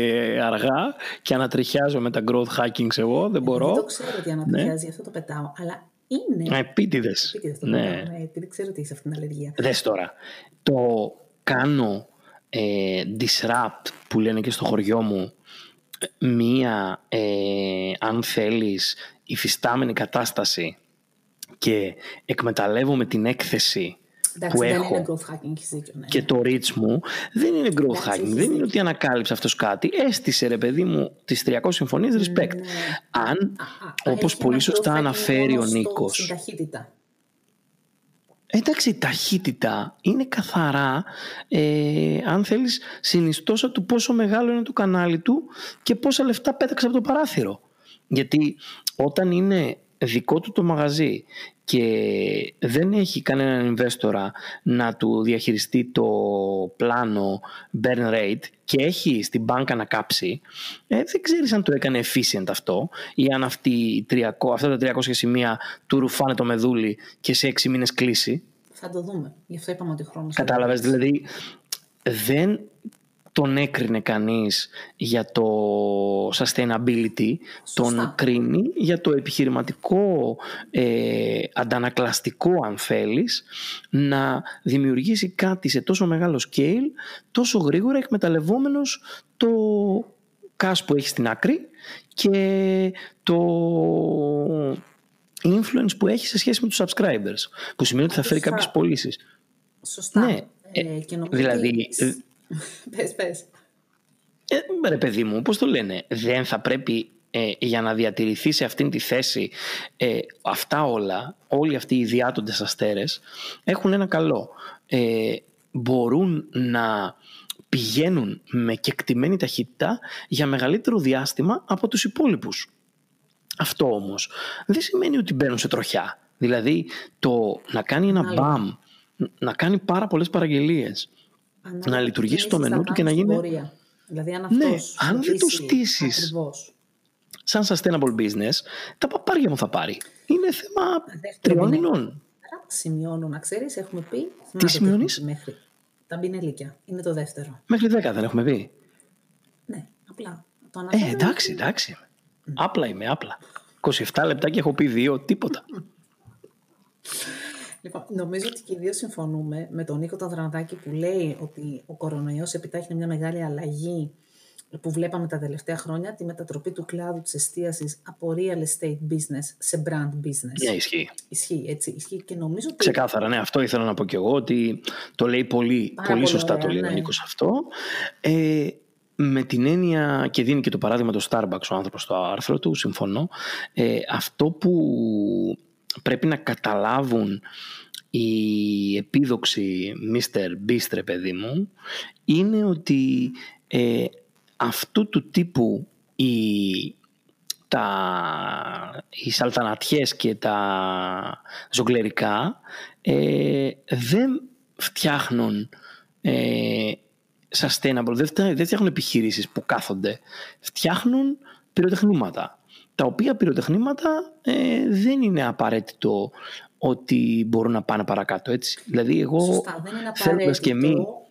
Speaker 2: αργά και ανατριχιάζω με τα growth hacking εγώ, δεν μπορώ. Δεν
Speaker 3: το ξέρω ότι ανατριχιάζει, ναι. αυτό το πετάω, αλλά είναι...
Speaker 2: Επίτηδες.
Speaker 3: Επίτηδες το ναι. ναι, επειδή ξέρω ότι είσαι αυτήν την αλλεργία.
Speaker 2: Δες τώρα, το κάνω ε, disrupt που λένε και στο χωριό μου μία ε, αν θέλεις υφιστάμενη κατάσταση και εκμεταλλεύομαι την έκθεση
Speaker 3: Εντάξει,
Speaker 2: που
Speaker 3: δεν
Speaker 2: έχω
Speaker 3: είναι growth hacking, δίκιο, ναι.
Speaker 2: και το reach μου δεν είναι growth hacking, δεν είναι ότι ανακάλυψε αυτός κάτι έστησε ρε παιδί μου τις 300 συμφωνίες respect
Speaker 3: Ναι.
Speaker 2: αν
Speaker 3: Α,
Speaker 2: όπως
Speaker 3: έχει
Speaker 2: πολύ
Speaker 3: ένα
Speaker 2: σωστά
Speaker 3: growth hacking
Speaker 2: αναφέρει ο
Speaker 3: μόνο στο-
Speaker 2: Νίκος
Speaker 3: Στην ταχύτητα.
Speaker 2: Εντάξει, η ταχύτητα είναι καθαρά, ε, αν θέλεις, συνιστόσα του πόσο μεγάλο είναι το κανάλι του και πόσα λεφτά πέταξε από το παράθυρο. Γιατί όταν είναι δικό του το μαγαζί και δεν έχει κανέναν investor να του διαχειριστεί το πλάνο burn rate και έχει στην μπάνκα να κάψει, ε, δεν ξέρεις αν το έκανε efficient αυτό ή αν αυτή, η 300 αυτά τα 300 σημεία του ρουφάνε το μεδούλι και σε 6 μήνες κλείσει.
Speaker 3: Θα το δούμε. Γι' αυτό είπαμε ότι χρόνος.
Speaker 2: Κατάλαβες, δηλαδή δεν τον έκρινε κανείς για το sustainability, τον κρίνει για το επιχειρηματικό ε, αντανακλαστικό αν θέλεις να δημιουργήσει κάτι σε τόσο μεγάλο scale τόσο γρήγορα εκμεταλλευόμενος το cash που έχει στην άκρη και το influence που έχει σε σχέση με τους subscribers που σημαίνει ότι θα φέρει
Speaker 3: Σωστά.
Speaker 2: κάποιες πωλήσεις.
Speaker 3: Σωστά.
Speaker 2: Ναι,
Speaker 3: Ε, και νομίζω
Speaker 2: δηλαδή,
Speaker 3: ότι... (laughs) πες, πες.
Speaker 2: Ε, ρε παιδί μου, πώς το λένε, δεν θα πρέπει ε, για να διατηρηθείς σε αυτήν τη θέση ε, αυτά όλα, όλοι αυτοί οι διάτοντες αστέρες έχουν ένα καλό. Ε, μπορούν να πηγαίνουν με κεκτημένη ταχύτητα για μεγαλύτερο διάστημα από τους υπόλοιπους. Αυτό όμως δεν σημαίνει ότι μπαίνουν σε τροχιά. Δηλαδή το να κάνει ένα
Speaker 3: Ανάλογα.
Speaker 2: μπαμ, να κάνει πάρα πολλές παραγγελίες,
Speaker 3: Ανάλογα
Speaker 2: να
Speaker 3: τι
Speaker 2: λειτουργήσει το
Speaker 3: κινήσεις
Speaker 2: μενού
Speaker 3: θα
Speaker 2: του και να
Speaker 3: κάνεις στην
Speaker 2: γίνει-
Speaker 3: πορεία. Δηλαδή αν
Speaker 2: Ναι,
Speaker 3: αυτός
Speaker 2: αν δεν το
Speaker 3: στήσει
Speaker 2: στήσεις.
Speaker 3: Ακριβώς.
Speaker 2: σαν sustainable business, τα παπάρια μου θα πάρει. Είναι θέμα
Speaker 3: Δεύτερο
Speaker 2: τριών
Speaker 3: είναι-
Speaker 2: μηνών.
Speaker 3: Άρα σημειώνω να ξέρεις, έχουμε πει... θυμάμαι
Speaker 2: Τι
Speaker 3: ότι
Speaker 2: σημειώνεις;
Speaker 3: έχουμε πει Μέχρι. Τα μπινελίκια. Είναι το δεύτερο.
Speaker 2: Μέχρι 10 δεν έχουμε πει.
Speaker 3: Ναι, απλά το
Speaker 2: Ε,
Speaker 3: αναφέρω.
Speaker 2: εντάξει, εντάξει. Απλά είμαι, απλά. 27 λεπτά και έχω πει δύο, τίποτα. (laughs)
Speaker 3: Λοιπόν, νομίζω ότι και οι δύο συμφωνούμε με τον Νίκο Τανδρανδάκη που λέει ότι ο κορονοϊός επιτάχυνε μια μεγάλη αλλαγή που βλέπαμε τα τελευταία χρόνια, τη μετατροπή του κλάδου της εστίασης από real estate business σε brand business.
Speaker 2: Ναι, ισχύει.
Speaker 3: Ισχύει, έτσι, ισχύει και νομίζω ότι...
Speaker 2: Ξεκάθαρα, ναι, αυτό ήθελα να πω κι εγώ, ότι το λέει πολύ,
Speaker 3: Πάρα
Speaker 2: πολύ
Speaker 3: πολύ
Speaker 2: σωστά
Speaker 3: ωραία,
Speaker 2: το λέει ο
Speaker 3: ναι.
Speaker 2: Νίκος αυτό. Ε, με την έννοια, και δίνει και το παράδειγμα το Starbucks ο άνθρωπος στο άρθρο του, συμφωνώ, ε, αυτό που πρέπει να καταλάβουν οι επίδοξοι Mr. Beast, ρε παιδί μου, είναι ότι ε, αυτού του τύπου οι, τα, οι σαλτανατιές και τα ζογκλερικά ε, δεν φτιάχνουν ε, sustainable, δεν φτιά- δεν φτιάχνουν επιχειρήσεις που κάθονται, φτιάχνουν πυροτεχνήματα. Τα οποία πυροτεχνήματα ε, δεν είναι απαραίτητο ότι μπορούν να πάνε παρακάτω, έτσι. Δηλαδή εγώ
Speaker 3: Σωστά, δεν είναι
Speaker 2: θέλοντας και εμείς
Speaker 3: απαραίτητο,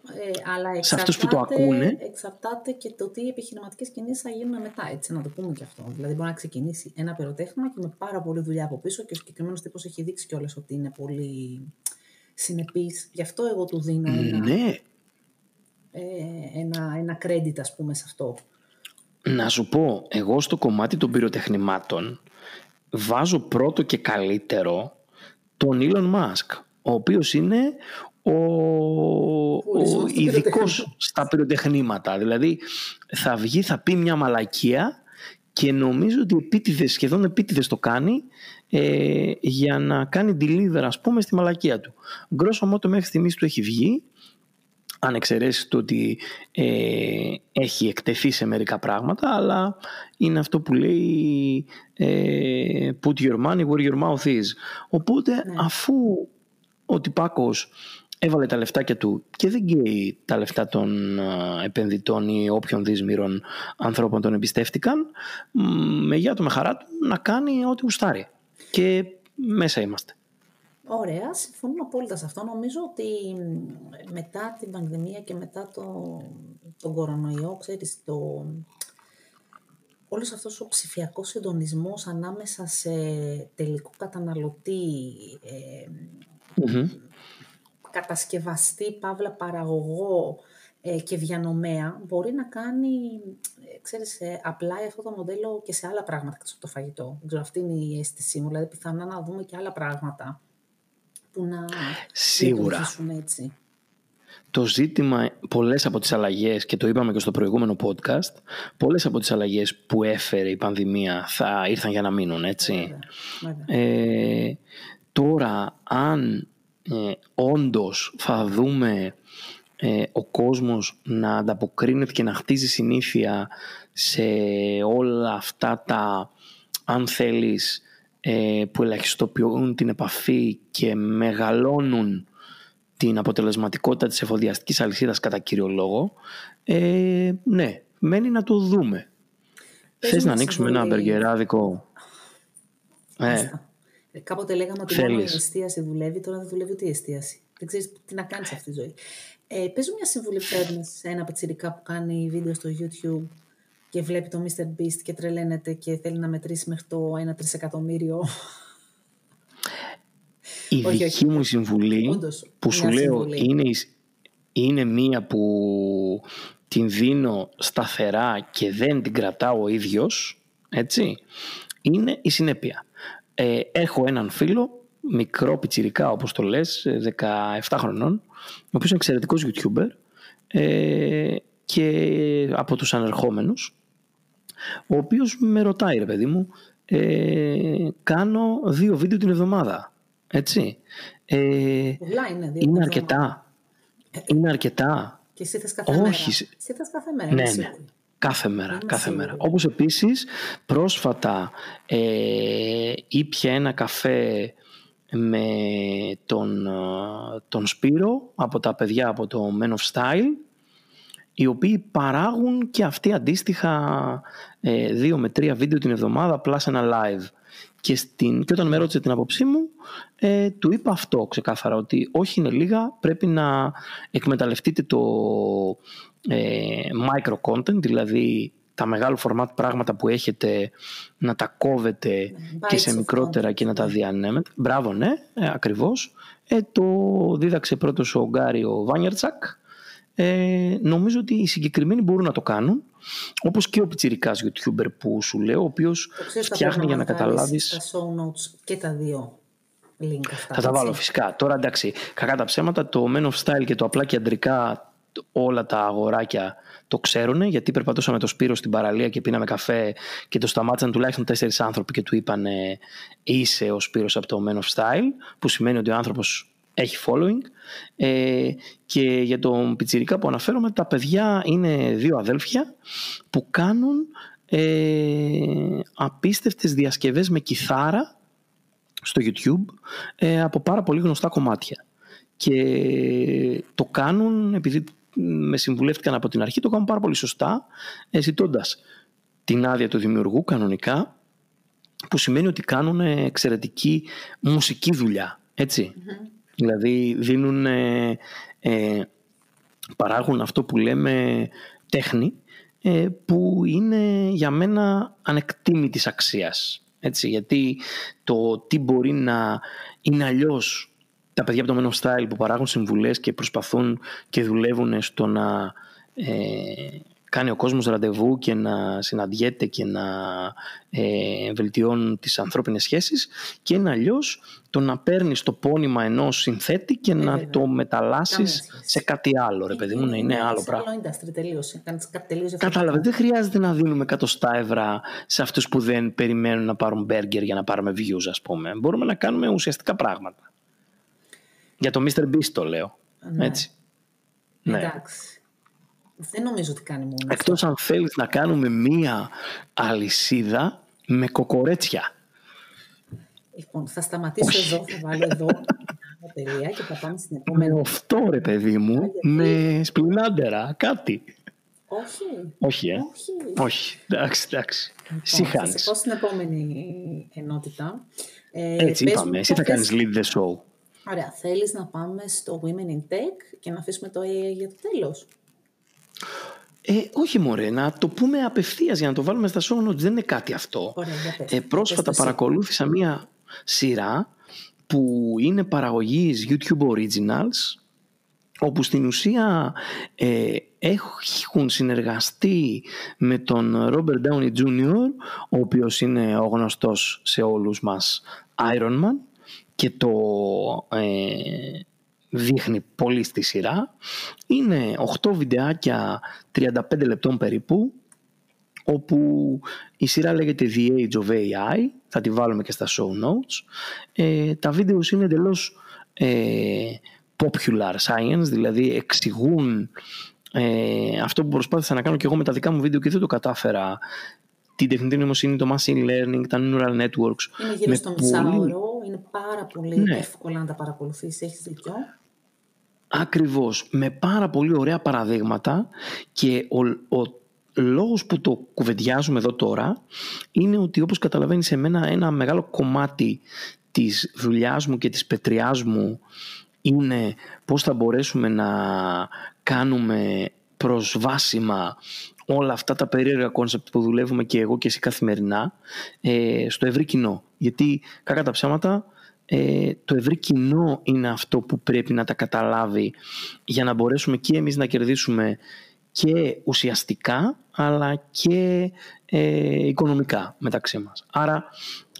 Speaker 3: ε, αλλά
Speaker 2: σε αυτούς που το
Speaker 3: εξαρτάται-
Speaker 2: ακούνε.
Speaker 3: Εξαρτάται και το τι επιχειρηματικές κινήσεις θα γίνουν μετά, έτσι, να το πούμε και αυτό. Δηλαδή μπορεί να ξεκινήσει ένα πυροτέχνημα και με πάρα πολλή δουλειά από πίσω και ο συγκεκριμένος τύπος έχει δείξει κιόλας ότι είναι πολύ συνεπής. Γι' αυτό εγώ του δίνω ένα,
Speaker 2: ναι,
Speaker 3: ε, ένα, ένα credit, ας πούμε, σε αυτό.
Speaker 2: Να σου πω, εγώ στο κομμάτι των πυροτεχνημάτων βάζω πρώτο και καλύτερο τον Elon Musk, ο οποίος είναι ο, ο ειδικός στα πυροτεχνήματα. Δηλαδή θα βγει, θα πει μια μαλακία και νομίζω ότι επίτηδες, σχεδόν επίτηδες το κάνει ε, για να κάνει deliver ας πούμε στη μαλακία του. Γκρόσο μότο μέχρι στιγμής του έχει βγει αν εξαιρέσεις το ότι ε, έχει εκτεθεί σε μερικά πράγματα, αλλά είναι αυτό που λέει ε, put your money where your mouth is. Οπότε ναι. αφού ο τυπάκος έβαλε τα λεφτάκια του και δεν καίει τα λεφτά των επενδυτών ή όποιων δύσμηρων ανθρώπων τον εμπιστεύτηκαν, με γεια του με χαρά του να κάνει ό,τι γουστάρει. Και μέσα είμαστε.
Speaker 3: Ωραία, συμφωνώ απόλυτα σε αυτό. Νομίζω ότι μετά την πανδημία και μετά το, τον κορονοϊό, ξέρεις, το, όλος αυτός ο ψηφιακός συντονισμός ανάμεσα σε τελικό καταναλωτή, ε, κατασκευαστή, παύλα παραγωγό ε, και διανομέα, μπορεί να κάνει, ε, ξέρεις, ε, απλά αυτό το μοντέλο και σε άλλα πράγματα από το φαγητό. Δεν ξέρω, αυτή είναι η αίσθησή μου, δηλαδή πιθανά να δούμε και άλλα πράγματα που να
Speaker 2: Σίγουρα.
Speaker 3: έτσι.
Speaker 2: Το ζήτημα, πολλές από τις αλλαγές, και το είπαμε και στο προηγούμενο podcast, πολλές από τις αλλαγές που έφερε η πανδημία θα ήρθαν για να μείνουν, έτσι. Ε, τώρα, αν ε, όντως θα δούμε ε, ο κόσμος να ανταποκρίνεται και να χτίζει συνήθεια σε όλα αυτά τα, αν θέλεις, ε, που ελαχιστοποιούν την επαφή και μεγαλώνουν την αποτελεσματικότητα της εφοδιαστικής αλυσίδας κατά κύριο λόγο, ε, ναι, μένει να το δούμε. Πες Θες να ανοίξουμε ένα μπεργκεράδικο;
Speaker 3: Ε, ε, κάποτε λέγαμε ότι μόνο η εστίαση δουλεύει, τώρα δεν δουλεύει ούτε η εστίαση. Δεν ξέρεις τι να κάνεις αυτή τη ζωή. Ε, πες μια συμβουλή που σε ένα πετσυρικά που κάνει βίντεο στο YouTube και βλέπει το Mr. Beast και τρελαίνεται και θέλει να μετρήσει μέχρι το 1 τρισεκατομμύριο.
Speaker 2: Η δική μου συμβουλή που σου λέω είναι, είναι μία που την δίνω σταθερά και δεν την κρατάω ο ίδιος, έτσι, είναι η συνέπεια. Ε, έχω έναν φίλο, μικρό πιτσιρικά όπως το λες, 17 χρονών, ο οποίος είναι εξαιρετικός YouTuber ε, και από τους ανερχόμενους ο οποίος με ρωτάει ρε παιδί μου ε, κάνω δύο βίντεο την εβδομάδα έτσι
Speaker 3: ε, είναι,
Speaker 2: είναι αρκετά ε, είναι αρκετά
Speaker 3: και εσύ θες κάθε Όχι. μέρα εσύ θες κάθε μέρα
Speaker 2: ναι, ναι. Κάθε μέρα, κάθε μέρα. Όπως επίσης πρόσφατα ε, ήπια ένα καφέ με τον, ε, τον Σπύρο από τα παιδιά από το Men of Style οι οποίοι παράγουν και αυτοί αντίστοιχα ε, δύο με τρία βίντεο την εβδομάδα plus ένα live. Και, στην, και όταν με ρώτησε την άποψή μου, ε, του είπα αυτό ξεκάθαρα, ότι όχι είναι λίγα, πρέπει να εκμεταλλευτείτε το ε, micro content, δηλαδή τα μεγάλο format πράγματα που έχετε να τα κόβετε και σε μικρότερα και να τα διανέμετε. Μπράβο, ναι, ε, ακριβώς. Ε, το δίδαξε πρώτος ο Γκάριο Βάνιερτσακ ε, νομίζω ότι οι συγκεκριμένοι μπορούν να το κάνουν. Όπως και ο πιτσιρικάς YouTuber που σου λέω, ο οποίος φτιάχνει για να καταλάβεις.
Speaker 3: Τα show notes και τα δύο link
Speaker 2: αυτά. Θα τα βάλω φυσικά. Τώρα εντάξει, κακά τα ψέματα, το Men of Style και το απλά και αντρικά όλα τα αγοράκια το ξέρουν γιατί περπατούσαμε το Σπύρο στην παραλία και πίναμε καφέ και το σταμάτησαν τουλάχιστον τέσσερις άνθρωποι και του είπαν είσαι ο Σπύρος από το Men of Style που σημαίνει ότι ο άνθρωπος έχει following. Ε, και για τον Πιτσιρικά που αναφέρομαι τα παιδιά είναι δύο αδέλφια που κάνουν ε, απίστευτες διασκευές με κιθάρα στο YouTube ε, από πάρα πολύ γνωστά κομμάτια. Και το κάνουν επειδή με συμβουλεύτηκαν από την αρχή το κάνουν πάρα πολύ σωστά ζητώντας την άδεια του δημιουργού κανονικά που σημαίνει ότι κάνουν εξαιρετική μουσική δουλειά έτσι Δηλαδή δίνουν, ε, ε, παράγουν αυτό που λέμε τέχνη ε, που είναι για μένα ανεκτήμητης αξίας. Έτσι, γιατί το τι μπορεί να είναι αλλιώς τα παιδιά από το Men of Style που παράγουν συμβουλές και προσπαθούν και δουλεύουν στο να ε, κάνει ο κόσμος ραντεβού και να συναντιέται και να ε, βελτιώνουν τις ανθρώπινες σχέσεις και είναι αλλιώς το να παίρνεις το πόνημα ενός συνθέτη και να
Speaker 3: βέβαια.
Speaker 2: το μεταλλάσσεις σε κάτι άλλο ρε παιδί μου, να είναι άλλο
Speaker 3: σε
Speaker 2: πράγμα.
Speaker 3: άλλο industry τελείωσε. Κάνεις κάτι τελείως
Speaker 2: Κατάλαβε,
Speaker 3: διαφορετικό.
Speaker 2: δεν χρειάζεται να δίνουμε εκατοστά ευρώ σε αυτούς που δεν περιμένουν να πάρουν μπέργκερ για να πάρουμε views ας πούμε. Μπορούμε να κάνουμε ουσιαστικά πράγματα. Για το Mr. Beast το λέω.
Speaker 3: Ναι.
Speaker 2: Έτσι. Ναι.
Speaker 3: Εντάξει. Δεν νομίζω ότι κάνει μόνο αυτό.
Speaker 2: Εκτός αν θέλεις να κάνουμε μία αλυσίδα με κοκορέτσια.
Speaker 3: Λοιπόν, θα σταματήσω εδώ, θα βάλω εδώ μια τελεία και θα πάμε στην
Speaker 2: Με
Speaker 3: επόμενη.
Speaker 2: οφτό ρε παιδί μου, με σπλινάντερα, κάτι.
Speaker 3: Όχι.
Speaker 2: Όχι, ε.
Speaker 3: Όχι.
Speaker 2: Όχι. Εντάξει, εντάξει.
Speaker 3: Λοιπόν,
Speaker 2: Εσύ
Speaker 3: θα σε
Speaker 2: χάνεις.
Speaker 3: πω στην επόμενη ενότητα. Ε,
Speaker 2: Έτσι
Speaker 3: πες
Speaker 2: είπαμε.
Speaker 3: μου
Speaker 2: Εσύ θα
Speaker 3: ποιες-
Speaker 2: κάνεις lead the show.
Speaker 3: Ωραία, θέλεις να πάμε στο Women in Tech και να αφήσουμε το AI για το τέλος;
Speaker 2: Ε, όχι μωρέ, να το πούμε απευθείας για να το βάλουμε στα show notes. Δεν είναι κάτι αυτό.
Speaker 3: Ωραία, για πες.
Speaker 2: Ε, πρόσφατα
Speaker 3: Πες το εσύ.
Speaker 2: παρακολούθησα μία σειρά που είναι παραγωγής YouTube Originals όπου στην ουσία ε, έχουν συνεργαστεί με τον Robert Downey Jr. ο οποίος είναι ο γνωστός σε όλους μας Iron Man και το ε, δείχνει πολύ στη σειρά. Είναι 8 βιντεάκια 35 λεπτών περίπου όπου η σειρά λέγεται The Age of AI, θα τη βάλουμε και στα show notes. Ε, τα βίντεο είναι εντελώς ε, popular science, δηλαδή εξηγούν ε, αυτό που προσπάθησα να κάνω και εγώ με τα δικά μου βίντεο και δεν το κατάφερα την τεχνητή νοημοσύνη, το machine learning, τα neural networks.
Speaker 3: Είναι γύρω
Speaker 2: με
Speaker 3: στο
Speaker 2: πολύ-
Speaker 3: μισάωρο, είναι πάρα πολύ
Speaker 2: Ναι.
Speaker 3: εύκολα να τα παρακολουθήσεις, έχεις δίκιο.
Speaker 2: Ακριβώς, με πάρα πολύ ωραία παραδείγματα και ο, ο λόγος που το κουβεντιάζουμε εδώ τώρα είναι ότι όπως καταλαβαίνεις εμένα ένα μεγάλο κομμάτι της δουλειάς μου και της πετριάς μου είναι πώς θα μπορέσουμε να κάνουμε προσβάσιμα όλα αυτά τα περίεργα concept που δουλεύουμε και εγώ και εσύ καθημερινά ε, στο ευρύ κοινό. Γιατί κακά τα ψέματα ε, το ευρύ κοινό είναι αυτό που πρέπει να τα καταλάβει για να μπορέσουμε και εμείς να κερδίσουμε και ουσιαστικά αλλά και ε, οικονομικά μεταξύ μας. Άρα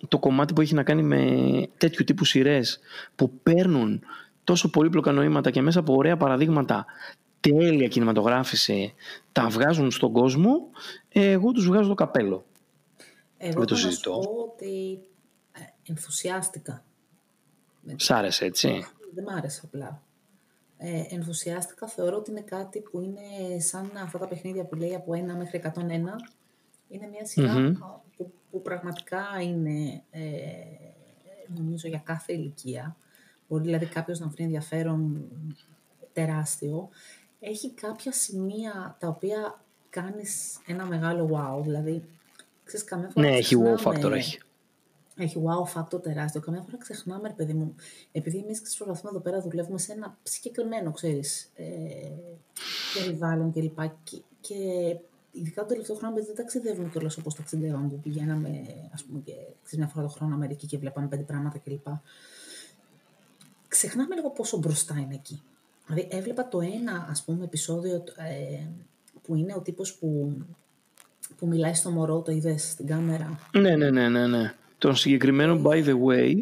Speaker 2: το κομμάτι που έχει να κάνει με τέτοιου τύπου σειρές που παίρνουν τόσο πολύπλοκα νοήματα και μέσα από ωραία παραδείγματα τέλεια κινηματογράφηση τα βγάζουν στον κόσμο, ε, εγώ τους βγάζω το καπέλο.
Speaker 3: Εγώ
Speaker 2: Δεν το
Speaker 3: θα να σου
Speaker 2: συζητώ.
Speaker 3: πω ότι ε, ενθουσιάστηκα. Με
Speaker 2: Σ' άρεσε έτσι;
Speaker 3: Δεν μ' άρεσε απλά. Ε, ενθουσιάστηκα, θεωρώ ότι είναι κάτι που είναι σαν αυτά τα παιχνίδια που λέει από 1 μέχρι 101. Είναι μια σειρα
Speaker 2: Μμμ.
Speaker 3: που, που πραγματικά είναι, ε, νομίζω, για κάθε ηλικία. Μπορεί δηλαδή κάποιος να βρει ενδιαφέρον τεράστιο. Έχει κάποια σημεία τα οποία κάνεις ένα μεγάλο wow. Δηλαδή, ξέρεις, καμιά φορά
Speaker 2: Ναι, έχει wow
Speaker 3: ξεχνάμε-
Speaker 2: factor, έχει.
Speaker 3: Έχει wow factor τεράστιο. Καμιά φορά ξεχνάμε, ρε παιδί μου, επειδή εμείς προσπαθούμε εδώ πέρα δουλεύουμε σε ένα συγκεκριμένο, ξέρεις, ε, περιβάλλον κλπ. Και, και ειδικά το τελευταίο χρόνο, επειδή δεν ταξιδεύουμε κιόλας όπως ταξιδεύαμε, που πηγαίναμε, ας πούμε, και ξέρεις, μια φορά το χρόνο Αμερική και βλέπαμε πέντε πράγματα κλπ. Ξεχνάμε λίγο πόσο μπροστά είναι εκεί. Δηλαδή, έβλεπα το ένα, ας πούμε, επεισόδιο ε, που είναι ο τύπος που, που μιλάει στο μωρό, το είδες στην κάμερα;
Speaker 2: Ναι, ναι, ναι, ναι, ναι. Τον συγκεκριμένο, by the way,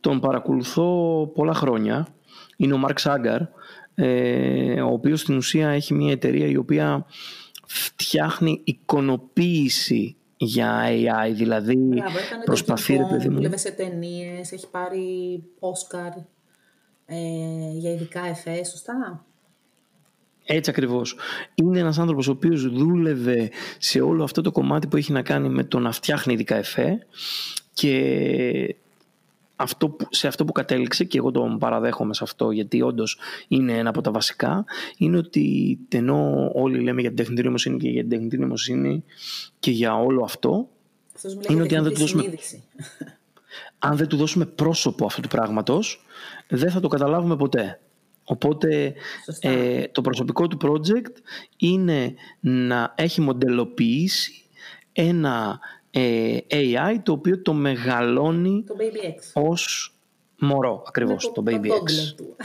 Speaker 2: τον παρακολουθώ πολλά χρόνια. Είναι ο Mark Sagar, ε, ο οποίος στην ουσία έχει μια εταιρεία η οποία φτιάχνει εικονοποίηση για AI, δηλαδή
Speaker 3: Μπράβο, έκανε
Speaker 2: προσπαθεί, ρε
Speaker 3: το
Speaker 2: παιδί μου.
Speaker 3: δούλευε σε ταινίες, έχει πάρει Όσκαρ ε, για ειδικά εφές, σωστά;
Speaker 2: Έτσι ακριβώς. Είναι ένας άνθρωπος ο οποίος δούλευε σε όλο αυτό το κομμάτι που έχει να κάνει με το να φτιάχνει ειδικά εφέ και αυτό που, σε αυτό που κατέληξε και εγώ τον παραδέχομαι σε αυτό γιατί όντως είναι ένα από τα βασικά είναι ότι ενώ όλοι λέμε για την τεχνητή νοημοσύνη και για την τεχνητή νοημοσύνη και για όλο αυτό
Speaker 3: Αυτός μιλάει
Speaker 2: Είναι
Speaker 3: για
Speaker 2: ότι αν δεν
Speaker 3: τεχνητή
Speaker 2: του δώσουμε-
Speaker 3: συνείδηση. (laughs)
Speaker 2: αν δεν του δώσουμε πρόσωπο αυτού του πράγματος δεν θα το καταλάβουμε ποτέ. Οπότε
Speaker 3: Σωστά.
Speaker 2: ε, το προσωπικό του project είναι να έχει μοντελοποιήσει ένα ε, AI το οποίο το μεγαλώνει
Speaker 3: Το Baby X.
Speaker 2: ως μωρό ακριβώς,
Speaker 3: Είναι
Speaker 2: το Baby
Speaker 3: toddler
Speaker 2: X.
Speaker 3: του.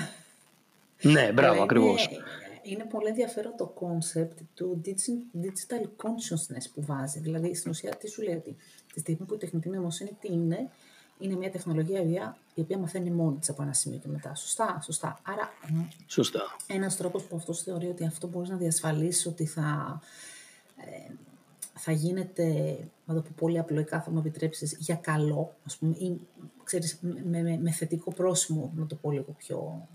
Speaker 2: Ναι, μπράβο,
Speaker 3: Αλλά
Speaker 2: ακριβώς.
Speaker 3: είναι- είναι πολύ ενδιαφέρον το concept του digital consciousness που βάζει. Δηλαδή, στην ουσία, τι σου λέει ότι τη στιγμή που η τεχνητή νοημοσύνη τι είναι, είναι μια τεχνολογία η οποία μαθαίνει μόνη της από ένα σημείο και μετά. Σωστά, σωστά. Άρα,
Speaker 2: σωστά.
Speaker 3: ένας τρόπος που αυτός θεωρεί ότι αυτό μπορείς να διασφαλίσεις ότι θα, ε, θα γίνεται, να το πω πολύ απλοϊκά, θα μου επιτρέψεις για καλό, ας πούμε, ή ξέρεις, με, με, με θετικό πρόσημο, να το πω λίγο πιο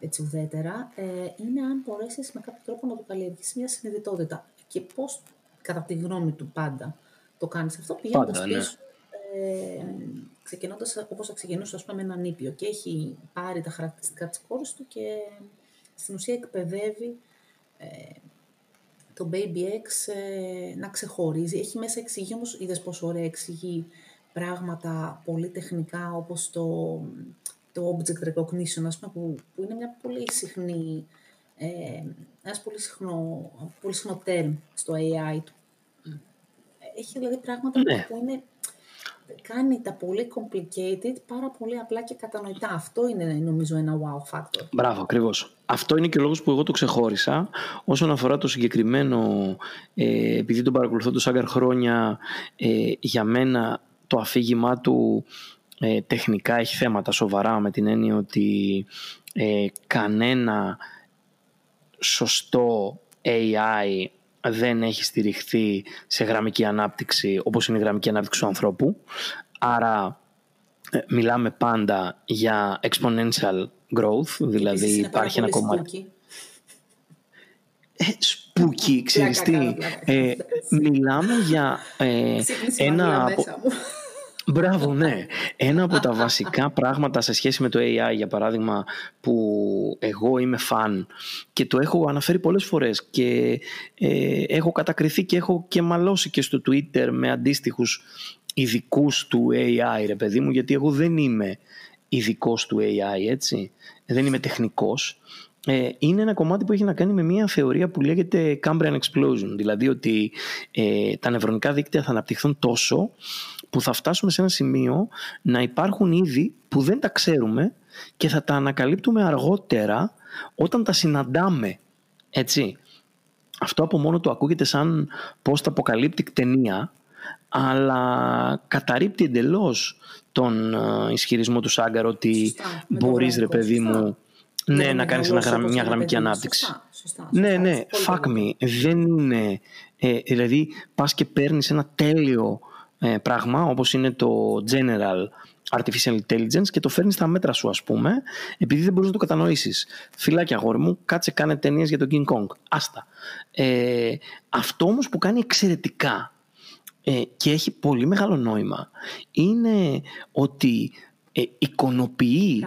Speaker 3: έτσι ουδέτερα, ε, είναι αν μπορέσεις με κάποιο τρόπο να του καλλιεργήσεις μια συνειδητότητα. Και πώς, κατά τη γνώμη του, πάντα το κάνεις αυτό, πηγαίνοντας ναι. πίσω. Ε, ξεκινώντας όπως θα ξεκινούσε ας πούμε, με έναν ήπιο και έχει πάρει τα χαρακτηριστικά της κόρης του και στην ουσία εκπαιδεύει ε, το Baby X ε, να ξεχωρίζει. Έχει μέσα εξηγεί όμως, είδες πόσο ωραία εξηγεί πράγματα πολύ τεχνικά όπως το το object recognition, ας πούμε, που, που είναι μια πολύ συχνή, ε, ένας πολύ συχνό, πολύ συχνό term στο AI του. Έχει δηλαδή πράγματα ναι. που είναι, κάνει τα πολύ complicated πάρα πολύ απλά και κατανοητά. Αυτό είναι νομίζω ένα wow factor.
Speaker 2: Μπράβο, ακριβώς. Αυτό είναι και ο λόγος που εγώ το ξεχώρισα. Όσον αφορά το συγκεκριμένο, ε, επειδή τον παρακολουθώ το Σάγκαρ χρόνια, ε, για μένα το αφήγημά του ε, τεχνικά έχει θέματα σοβαρά με την έννοια ότι ε, κανένα σωστό AI δεν έχει στηριχθεί σε γραμμική ανάπτυξη όπως είναι η γραμμική ανάπτυξη του ανθρώπου. Άρα ε, μιλάμε πάντα για exponential growth, δηλαδή υπάρχει ένα κομμάτι... Ε, σπούκι, ξέρεις τι. Ε, μιλάμε για ε, ένα... Μπράβο, ναι. Ένα από τα βασικά πράγματα σε σχέση με το AI, για παράδειγμα, που εγώ είμαι φαν και το έχω αναφέρει πολλές φορές και ε, έχω κατακριθεί και έχω και μαλώσει και στο Twitter με αντίστοιχους ειδικούς του AI, ρε παιδί μου, γιατί εγώ δεν είμαι ειδικός του AI, έτσι. Δεν είμαι τεχνικός. Ε, είναι ένα κομμάτι που έχει να κάνει με μια θεωρία που λέγεται Cambrian Explosion, δηλαδή ότι ε, τα νευρονικά δίκτυα θα αναπτυχθούν τόσο που θα φτάσουμε σε ένα σημείο να υπάρχουν είδη που δεν τα ξέρουμε και θα τα ανακαλύπτουμε αργότερα όταν τα συναντάμε. Έτσι. Αυτό από μόνο του ακούγεται σαν post-apocalyptic ταινία, αλλά καταρρύπτει εντελώς τον ε, ισχυρισμό του Σάγκαρ ότι μπορείς ρε παιδί μου ναι, να κάνεις μια γραμμική ανάπτυξη. ναι, ναι, fuck me. Δεν είναι... Ε, δηλαδή, πας και παίρνεις ένα τέλειο ε, πράγμα όπως είναι το General Artificial Intelligence και το φέρνεις στα μέτρα σου ας πούμε επειδή δεν μπορείς να το κατανοήσεις. Φιλάκια αγόρι μου, κάτσε κάνε ταινίες για τον King Kong. Άστα. Ε, αυτό όμως που κάνει εξαιρετικά ε, και έχει πολύ μεγάλο νόημα είναι ότι ε, εικονοποιεί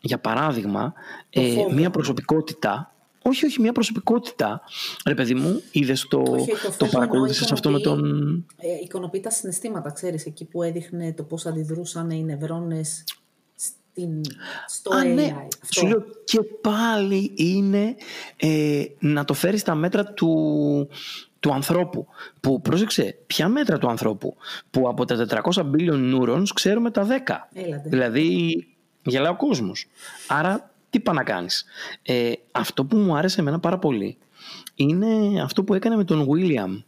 Speaker 2: για παράδειγμα ε, μια προσωπικότητα όχι, όχι, μια προσωπικότητα. Ρε παιδί μου, είδες το, το, το παρακολούθησες αυτό με τον.
Speaker 3: Ε, εικονοποιεί τα συναισθήματα, ξέρεις, εκεί που έδειχνε το πώς αντιδρούσαν οι νευρώνες στο
Speaker 2: Α,
Speaker 3: AI.
Speaker 2: Ναι. Σου λέω και πάλι είναι ε, να το φέρεις στα μέτρα του, του ανθρώπου. Που πρόσεξε, ποια μέτρα του ανθρώπου; Που από τα 400 billion neurons ξέρουμε τα 10.
Speaker 3: Έλατε.
Speaker 2: Δηλαδή, γελάει ο κόσμος. Άρα τι πάει να κάνεις. Ε, αυτό που μου άρεσε εμένα πάρα πολύ είναι αυτό που έκανε με τον William.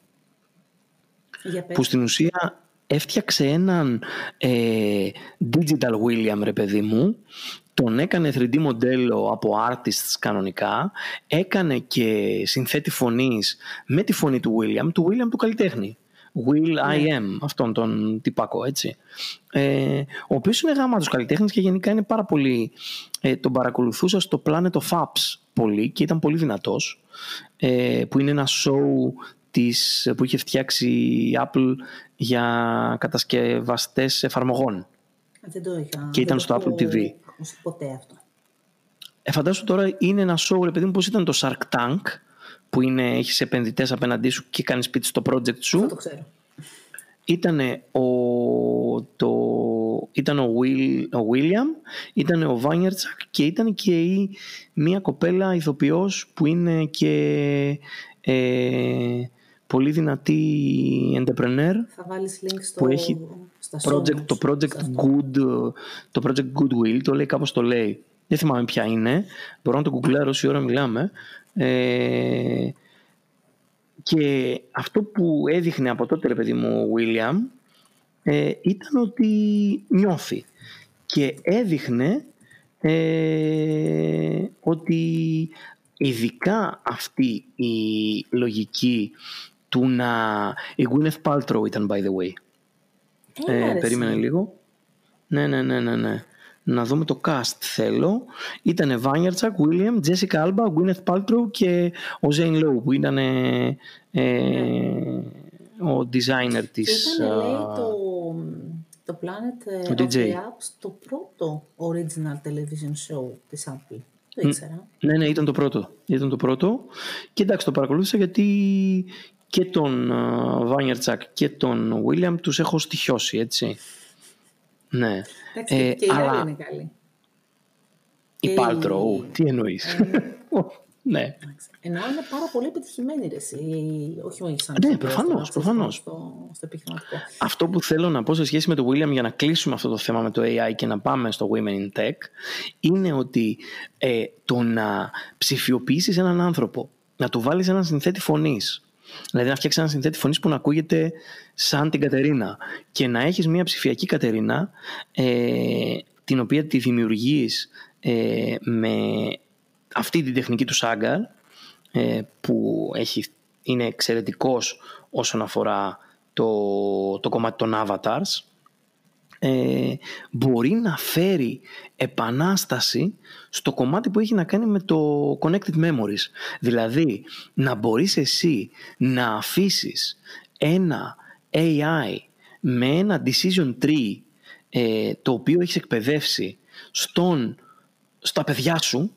Speaker 2: που στην ουσία έφτιαξε έναν ε, digital William ρε παιδί μου τον έκανε 3D μοντέλο από artists κανονικά έκανε και συνθέτη φωνής με τη φωνή του William του William του καλλιτέχνη Will I ναι. Am, αυτόν τον τυπάκο, έτσι. Ε, ο οποίος είναι γάμματος καλλιτέχνης και γενικά είναι πάρα πολύ... Ε, τον παρακολουθούσα στο Planet of Apps πολύ και ήταν πολύ δυνατός, ε, που είναι ένα show της, που είχε φτιάξει η Apple για κατασκευαστές εφαρμογών.
Speaker 3: Δεν το είχα.
Speaker 2: Και ήταν στο Apple TV.
Speaker 3: Ποτέ αυτό.
Speaker 2: Ε, φαντάσου τώρα είναι ένα show, ρε παιδί μου, πώς ήταν το Shark Tank, που είναι, έχεις επενδυτές απέναντί σου και κάνεις σπίτι στο project σου.
Speaker 3: Αυτό το ξέρω.
Speaker 2: Ήτανε ο, το, ήταν ο, Will, ο William, ήταν ο Βάνιερτσακ και ήταν και η, μία κοπέλα ηθοποιός που είναι και ε, πολύ δυνατή entrepreneur
Speaker 3: Θα βάλεις link στο,
Speaker 2: που έχει project, το project good το project Goodwill το λέει κάπως το λέει δεν θυμάμαι ποια είναι, μπορώ να το γκουγκλάρω όση ώρα μιλάμε, ε, και αυτό που έδειχνε από τότε, ρε παιδί μου, ο William, ε, ήταν ότι νιώθει. Και έδειχνε ε, ότι ειδικά αυτή η λογική του να... Η Gwyneth Paltrow ήταν, by the way. Ε, περίμενε λίγο. Ναι, ναι, ναι, ναι, ναι. Να δούμε το cast θέλω. Ήτανε Βάνιαρτσακ, William, Jessica Alba, Gwyneth Paltrow και ο Zane Lowe που ήταν ε, ο designer της...
Speaker 3: Ήταν λέει το, το Planet of the Apps το πρώτο original television show της Apple. Το ήξερα.
Speaker 2: Ναι, ναι, ήταν το πρώτο. Ήταν το πρώτο. Και εντάξει, το παρακολούθησα γιατί και τον Βάνιαρτσακ και τον William τους έχω στοιχειώσει, έτσι. Ναι.
Speaker 3: Εντάξει, ε, και η αλλά... είναι καλή.
Speaker 2: Η Paltrow, τι εννοείς; Ε, ναι. (laughs)
Speaker 3: Ενώ είναι πάρα πολύ επιτυχημένη ρε, εσύ. όχι σαν
Speaker 2: Ναι, προφανώς. Προφανώς.
Speaker 3: Στο, στο επιχειρηματικό.
Speaker 2: Αυτό που θέλω να πω σε σχέση με το William για να κλείσουμε αυτό το θέμα με το AI και να πάμε στο Women in Tech είναι ότι ε, το να ψηφιοποιήσεις έναν άνθρωπο, να του βάλεις έναν συνθέτη φωνής, Δηλαδή να φτιάξεις έναν συνθέτη φωνής που να ακούγεται σαν την Κατερίνα και να έχεις μια ψηφιακή Κατερίνα ε, την οποία τη δημιουργείς ε, με αυτή την τεχνική του Σάγκαρ ε, που έχει, είναι εξαιρετικός όσον αφορά το, το κομμάτι των avatars ε, μπορεί να φέρει επανάσταση στο κομμάτι που έχει να κάνει με το connected memories. Δηλαδή, να μπορείς εσύ να αφήσεις ένα AI με ένα decision tree ε, το οποίο έχεις εκπαιδεύσει στον, στα παιδιά σου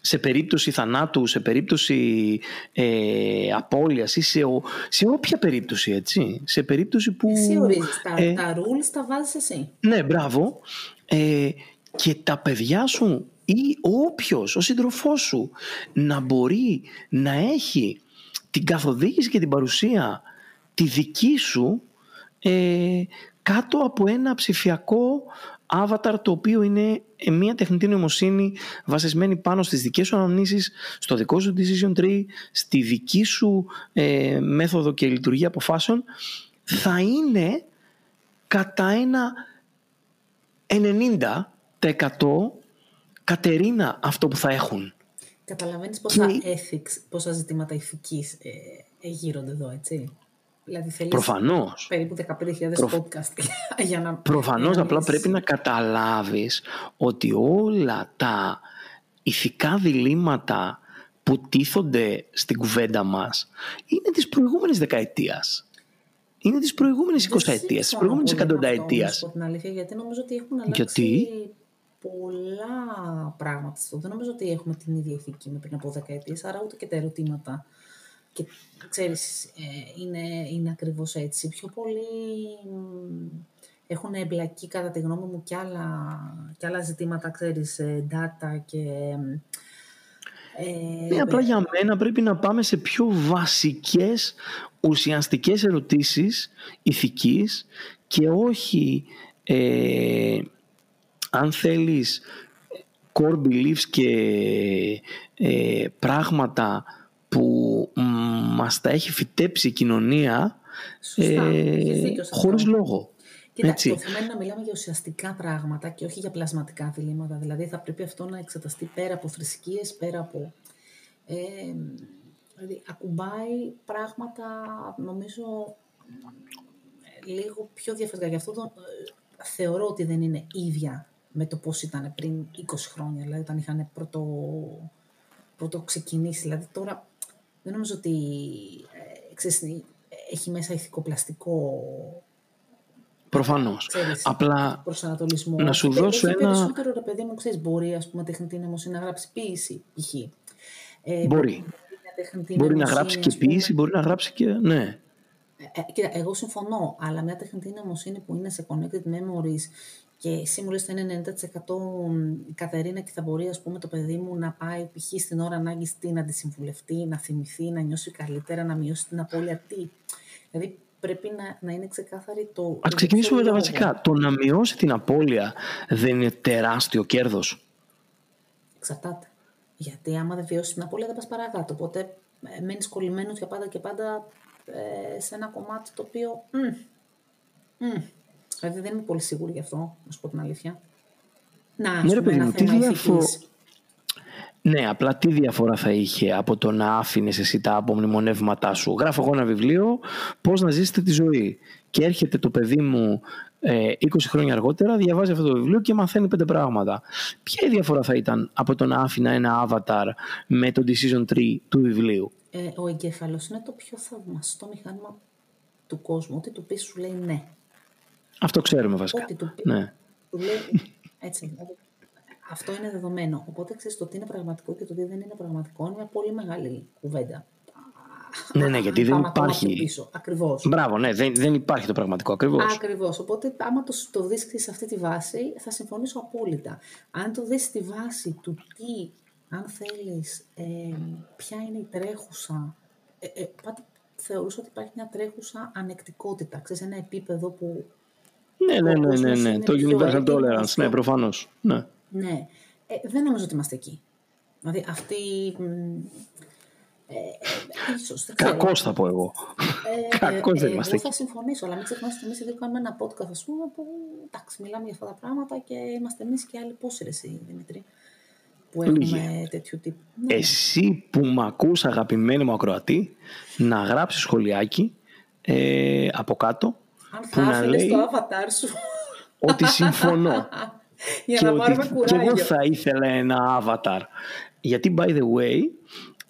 Speaker 2: σε περίπτωση θανάτου, σε περίπτωση ε, απώλειας ή σε, σε όποια περίπτωση, έτσι. Σε περίπτωση που...
Speaker 3: Εσύ ορίζεις τα, ε, τα rules, τα βάζεις εσύ.
Speaker 2: Ναι, μπράβο. Ε, και τα παιδιά σου ή όποιος, ο σύντροφός σου, να μπορεί να έχει την καθοδήγηση και την παρουσία τη δική σου ε, κάτω από ένα ψηφιακό avatar το οποίο είναι μια τεχνητή νοημοσύνη βασισμένη πάνω στις δικές σου αναμνήσεις, στο δικό σου decision tree, στη δική σου ε, μέθοδο και λειτουργία αποφάσεων, θα είναι κατά ένα 90% κατερίνα αυτό που θα έχουν.
Speaker 3: Καταλαβαίνεις πόσα και... ethics, πόσα ζητήματα ηθικής ε, ε, γύρονται εδώ, έτσι; Δηλαδή θέλεις
Speaker 2: Προφανώς.
Speaker 3: περίπου 15.000 Προ... podcast (laughs) για να...
Speaker 2: Προφανώς, απλά πρέπει να καταλάβεις ότι όλα τα ηθικά διλήμματα που τίθονται στην κουβέντα μας είναι της προηγούμενης δεκαετίας. Είναι της προηγούμενης 20 ετίας, της προηγούμενης εκατονταετίας.
Speaker 3: Από την αλήθεια, γιατί νομίζω ότι έχουν αλλάξει γιατί; πολλά πράγματα. Δεν νομίζω ότι έχουμε την ίδια ηθική με πριν από δεκαετίες, άρα ούτε και τα ερωτήματα και ξέρεις, ε, είναι, είναι ακριβώς έτσι. Πιο πολύ έχουν εμπλακεί κατά τη γνώμη μου και άλλα, και άλλα ζητήματα, ξέρεις, ε, data και...
Speaker 2: Ε, ναι, απλά για μένα πρέπει να πάμε σε πιο βασικές ουσιαστικές ερωτήσεις ηθικής και όχι ε, αν θέλεις core beliefs και ε, πράγματα που μας τα έχει φυτέψει η κοινωνία ε, χωρίς λόγο.
Speaker 3: Κοίτα, Έτσι. το θέμα είναι να μιλάμε για ουσιαστικά πράγματα και όχι για πλασματικά διλήμματα. Δηλαδή θα πρέπει αυτό να εξεταστεί πέρα από θρησκείες, πέρα από... Ε, δηλαδή ακουμπάει πράγματα, νομίζω, λίγο πιο διαφορετικά. Γι' αυτό το, ε, θεωρώ ότι δεν είναι ίδια με το πώς ήταν πριν 20 χρόνια, δηλαδή όταν είχαν πρώτο, πρώτο ξεκινήσει. Δηλαδή τώρα δεν νομίζω ότι ε, ξέρεις, έχει μέσα ηθικοπλαστικό
Speaker 2: Προφανώς. Απλά
Speaker 3: προσανατολισμό.
Speaker 2: να σου δώσω ένα.
Speaker 3: Περισσότερο ρε παιδί μου, ξέρεις, μπορεί ας πούμε, τεχνητή νοημοσύνη να γράψει ποίηση, π.χ.
Speaker 2: Ε, μπορεί. Μπορεί να γράψει και ποίηση, μπορεί να γράψει και. Ναι.
Speaker 3: Ε, ε, κοίτα, εγώ συμφωνώ, αλλά μια τεχνητή νοημοσύνη που είναι σε connected memories και εσύ μου λες θα είναι 90% Κατερίνα και θα μπορεί ας πούμε το παιδί μου να πάει π.χ. στην ώρα ανάγκη τι να τη συμβουλευτεί, να θυμηθεί, να νιώσει καλύτερα, να μειώσει την απώλεια τι; Δηλαδή πρέπει να, να είναι ξεκάθαρη το...
Speaker 2: Ας ξεκινήσουμε με τα βασικά. Το να μειώσει την απώλεια δεν είναι τεράστιο κέρδος.
Speaker 3: Εξαρτάται. Γιατί άμα δεν βιώσεις την απώλεια δεν πας παρακάτω. Οπότε ε, μένεις κολλημένος για πάντα και πάντα ε, σε ένα κομμάτι το οποίο... Μ, μ, δηλαδή δεν είμαι πολύ σίγουρη γι' αυτό, να σου πω την αλήθεια. Να,
Speaker 2: Ναι, ρε
Speaker 3: ας πούμε,
Speaker 2: παιδί
Speaker 3: ένα
Speaker 2: μου, τι
Speaker 3: θέμα
Speaker 2: διαφο-
Speaker 3: ηθικής.
Speaker 2: Ναι, απλά τι διαφορά θα είχε από το να άφηνες εσύ τα απομνημονεύματά σου; Γράφω εγώ ένα βιβλίο, πώς να ζήσετε τη ζωή. Και έρχεται το παιδί μου ε, 20 χρόνια αργότερα, διαβάζει αυτό το βιβλίο και μαθαίνει πέντε πράγματα. Ποια η διαφορά θα ήταν από το να άφηνα ένα avatar με το decision tree του βιβλίου;
Speaker 3: Ε, ο εγκέφαλος είναι το πιο θαυμαστό μηχάνημα του κόσμου. Ό,τι του πεις σου λέει ναι.
Speaker 2: Αυτό ξέρουμε βασικά.
Speaker 3: Ό,τι του πει.
Speaker 2: Ναι.
Speaker 3: Του λέει έτσι. δηλαδή, αυτό είναι δεδομένο. Οπότε ξέρεις το τι είναι πραγματικό και το τι δεν είναι πραγματικό είναι μια πολύ μεγάλη κουβέντα.
Speaker 2: ναι, ναι, γιατί δεν
Speaker 3: Πάμε ακόμα
Speaker 2: υπάρχει.
Speaker 3: πιο πίσω. Ακριβώς.
Speaker 2: Μπράβο, ναι, δεν, δεν υπάρχει το πραγματικό ακριβώς.
Speaker 3: Ακριβώς. Οπότε, άμα το, το δεις σε αυτή τη βάση, θα συμφωνήσω απόλυτα. Αν το δεις στη βάση του τι, αν θέλεις, ε, ποια είναι η τρέχουσα, ε, ε, πάντα θεωρούσα ότι υπάρχει μια τρέχουσα ανεκτικότητα, ξέρεις, ένα επίπεδο που,
Speaker 2: Ναι, ναι,
Speaker 3: ο
Speaker 2: ναι, ναι,
Speaker 3: κόσμος
Speaker 2: ναι.
Speaker 3: είναι
Speaker 2: Το
Speaker 3: πιο
Speaker 2: universal
Speaker 3: έτοιμος
Speaker 2: tolerance,
Speaker 3: στο-
Speaker 2: ναι, προφανώς. Ναι.
Speaker 3: ναι, ε, δεν νομίζω ότι είμαστε εκεί. Δηλαδή, αυτή, μ, ε, ε, ίσως, δεν ξέρω.
Speaker 2: Κακώ θα πω εγώ.
Speaker 3: Ε,
Speaker 2: Κακώς δεν
Speaker 3: ε,
Speaker 2: είμαστε
Speaker 3: Εγώ
Speaker 2: εκεί.
Speaker 3: θα συμφωνήσω, αλλά μην ξεχνάς ότι εμείς εδώ κάνουμε ένα podcast, ας πούμε, που εντάξει, μιλάμε για αυτά τα πράγματα και είμαστε εμείς και άλλοι πόσοι ρε εσύ, Δημήτρη, που έχουμε
Speaker 2: Λίγοι.
Speaker 3: τέτοιου τύπου. Ναι.
Speaker 2: Εσύ που μ' ακούς αγαπημένη μου ακροατή να γράψεις σχολιάκι ε, από κάτω
Speaker 3: Αν
Speaker 2: που να
Speaker 3: θα άφηνες
Speaker 2: λέει
Speaker 3: το avatar σου
Speaker 2: ότι συμφωνώ (laughs)
Speaker 3: για
Speaker 2: και
Speaker 3: να
Speaker 2: ότι
Speaker 3: πάρουμε
Speaker 2: και
Speaker 3: κουράγιο.
Speaker 2: εγώ θα ήθελα ένα avatar. Γιατί, by the way,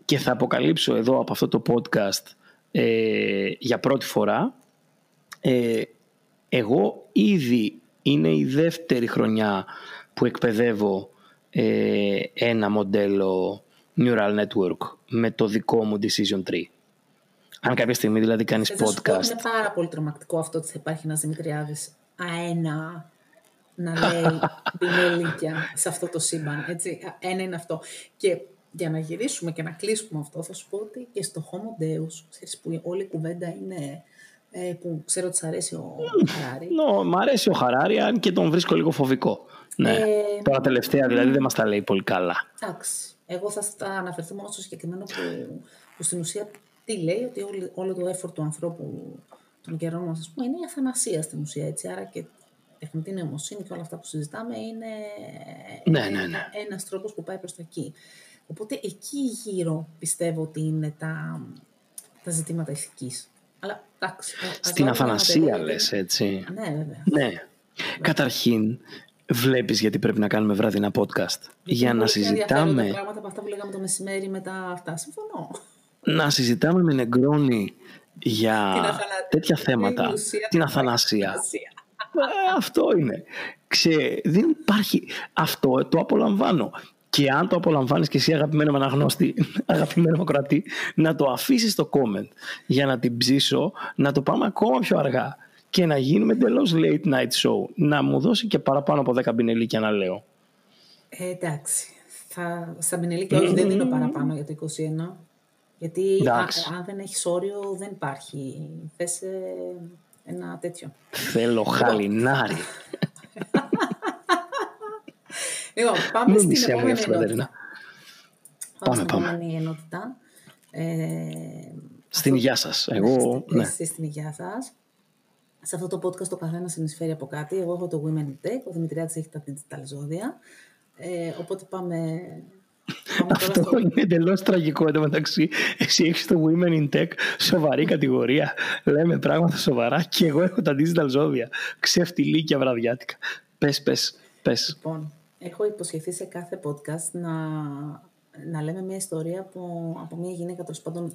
Speaker 2: και θα αποκαλύψω εδώ από αυτό το podcast ε, για πρώτη φορά, ε, εγώ ήδη είναι η δεύτερη χρονιά που εκπαιδεύω ε, ένα μοντέλο neural network με το δικό μου decision tree. Αν κάποια στιγμή δηλαδή κάνεις
Speaker 3: Και θα σου πω,
Speaker 2: podcast
Speaker 3: είναι πάρα πολύ τρομακτικό αυτό ότι θα υπάρχει ένας Δημητριάδης αένα να λέει (laughs) πινελίκια σε αυτό το σύμπαν. Έτσι. Α, Ένα είναι αυτό. Και για να γυρίσουμε και να κλείσουμε αυτό, θα σου πω ότι και στο Homo Deus, ξέρεις, που όλη η κουβέντα είναι ε, που ξέρω ότι σ' αρέσει ο Χαράρη.
Speaker 2: Νο, μ' αρέσει ο Χαράρη, αν και τον βρίσκω λίγο φοβικό. Ναι.
Speaker 3: Ε,
Speaker 2: Τώρα τελευταία δηλαδή δεν μας τα λέει πολύ καλά.
Speaker 3: Εντάξει. Εγώ θα, θα αναφερθώ μόνο στο συγκεκριμένο που, που στην ουσία τι λέει, ότι όλη, όλο το effort του ανθρώπου των καιρών μας, ας πούμε, είναι η αθανασία στην ουσία, έτσι. Άρα και τεχνητή νοημοσύνη και όλα αυτά που συζητάμε είναι
Speaker 2: Ναι, ναι, ναι.
Speaker 3: ένας τρόπος που πάει προς τα εκεί. Οπότε εκεί γύρω πιστεύω ότι είναι τα, τα ζητήματα ηθικής. Αλλά εντάξει. ας
Speaker 2: Στην
Speaker 3: βάλουμε
Speaker 2: αθανασία
Speaker 3: ένα τελείο,
Speaker 2: λες έτσι.
Speaker 3: Ναι, βέβαια.
Speaker 2: Ναι. Καταρχήν, βλέπεις γιατί πρέπει να κάνουμε βράδυ ένα podcast. Για να
Speaker 3: Πολύ πιο ενδιαφέροντα
Speaker 2: συζητάμε,
Speaker 3: πράγματα από αυτά που λέγαμε το μεσημέρι με τα αυτά. Συμφωνώ.
Speaker 2: Να συζητάμε με νεγκρόνι για
Speaker 3: Την αθανα-
Speaker 2: τέτοια
Speaker 3: Είναι
Speaker 2: θέματα.
Speaker 3: η ουσία
Speaker 2: Την
Speaker 3: του
Speaker 2: αθανασία.
Speaker 3: αθανασία.
Speaker 2: Ε, αυτό είναι. Ξέ, δεν υπάρχει. Αυτό το απολαμβάνω. Και αν το απολαμβάνεις και εσύ αγαπημένο με αναγνώστη, (laughs) αγαπημένο με ακροατή, να το αφήσεις στο comment για να την ψήσω, να το πάμε ακόμα πιο αργά και να γίνουμε εντελώς late night show. Να μου δώσει και παραπάνω από 10 μπινελίκια να λέω.
Speaker 3: Ε, εντάξει. Θα, στα μπινελίκια όχι, δεν δίνω παραπάνω για το 21. Γιατί α,
Speaker 2: Εντάξει.
Speaker 3: αν δεν έχεις όριο, δεν υπάρχει. Θες ε, ένα τέτοιο.
Speaker 2: Θέλω χαλινάρι. (laughs)
Speaker 3: Λοιπόν, πάμε
Speaker 2: Μην
Speaker 3: στην
Speaker 2: είσαι
Speaker 3: επόμενη
Speaker 2: αυτό, Κατερίνα.
Speaker 3: ενότητα.
Speaker 2: Πάμε,
Speaker 3: στην
Speaker 2: πάμε.
Speaker 3: επόμενη ενότητα. Ε,
Speaker 2: Στην υγεία σας. Εγώ, ναι.
Speaker 3: Εσείς στην υγεία σας. Σε αυτό το podcast το καθένας συνεισφέρει από κάτι. Εγώ έχω το Women in Tech, ο Δημητριάδης έχει τα digital ζώδια. Ε, οπότε πάμε, πάμε τώρα
Speaker 2: Αυτό
Speaker 3: στο...
Speaker 2: είναι εντελώς τραγικό εντωμεταξύ. Εσύ έχεις το Women in Tech, σοβαρή κατηγορία. Λέμε πράγματα σοβαρά και εγώ έχω τα digital ζώδια. Ξεφτιλίκια βραδιάτικα. Πες, πες, πες.
Speaker 3: Λοιπόν, έχω υποσχεθεί σε κάθε podcast να, να λέμε μια ιστορία από, από μια γυναίκα τέλος πάντων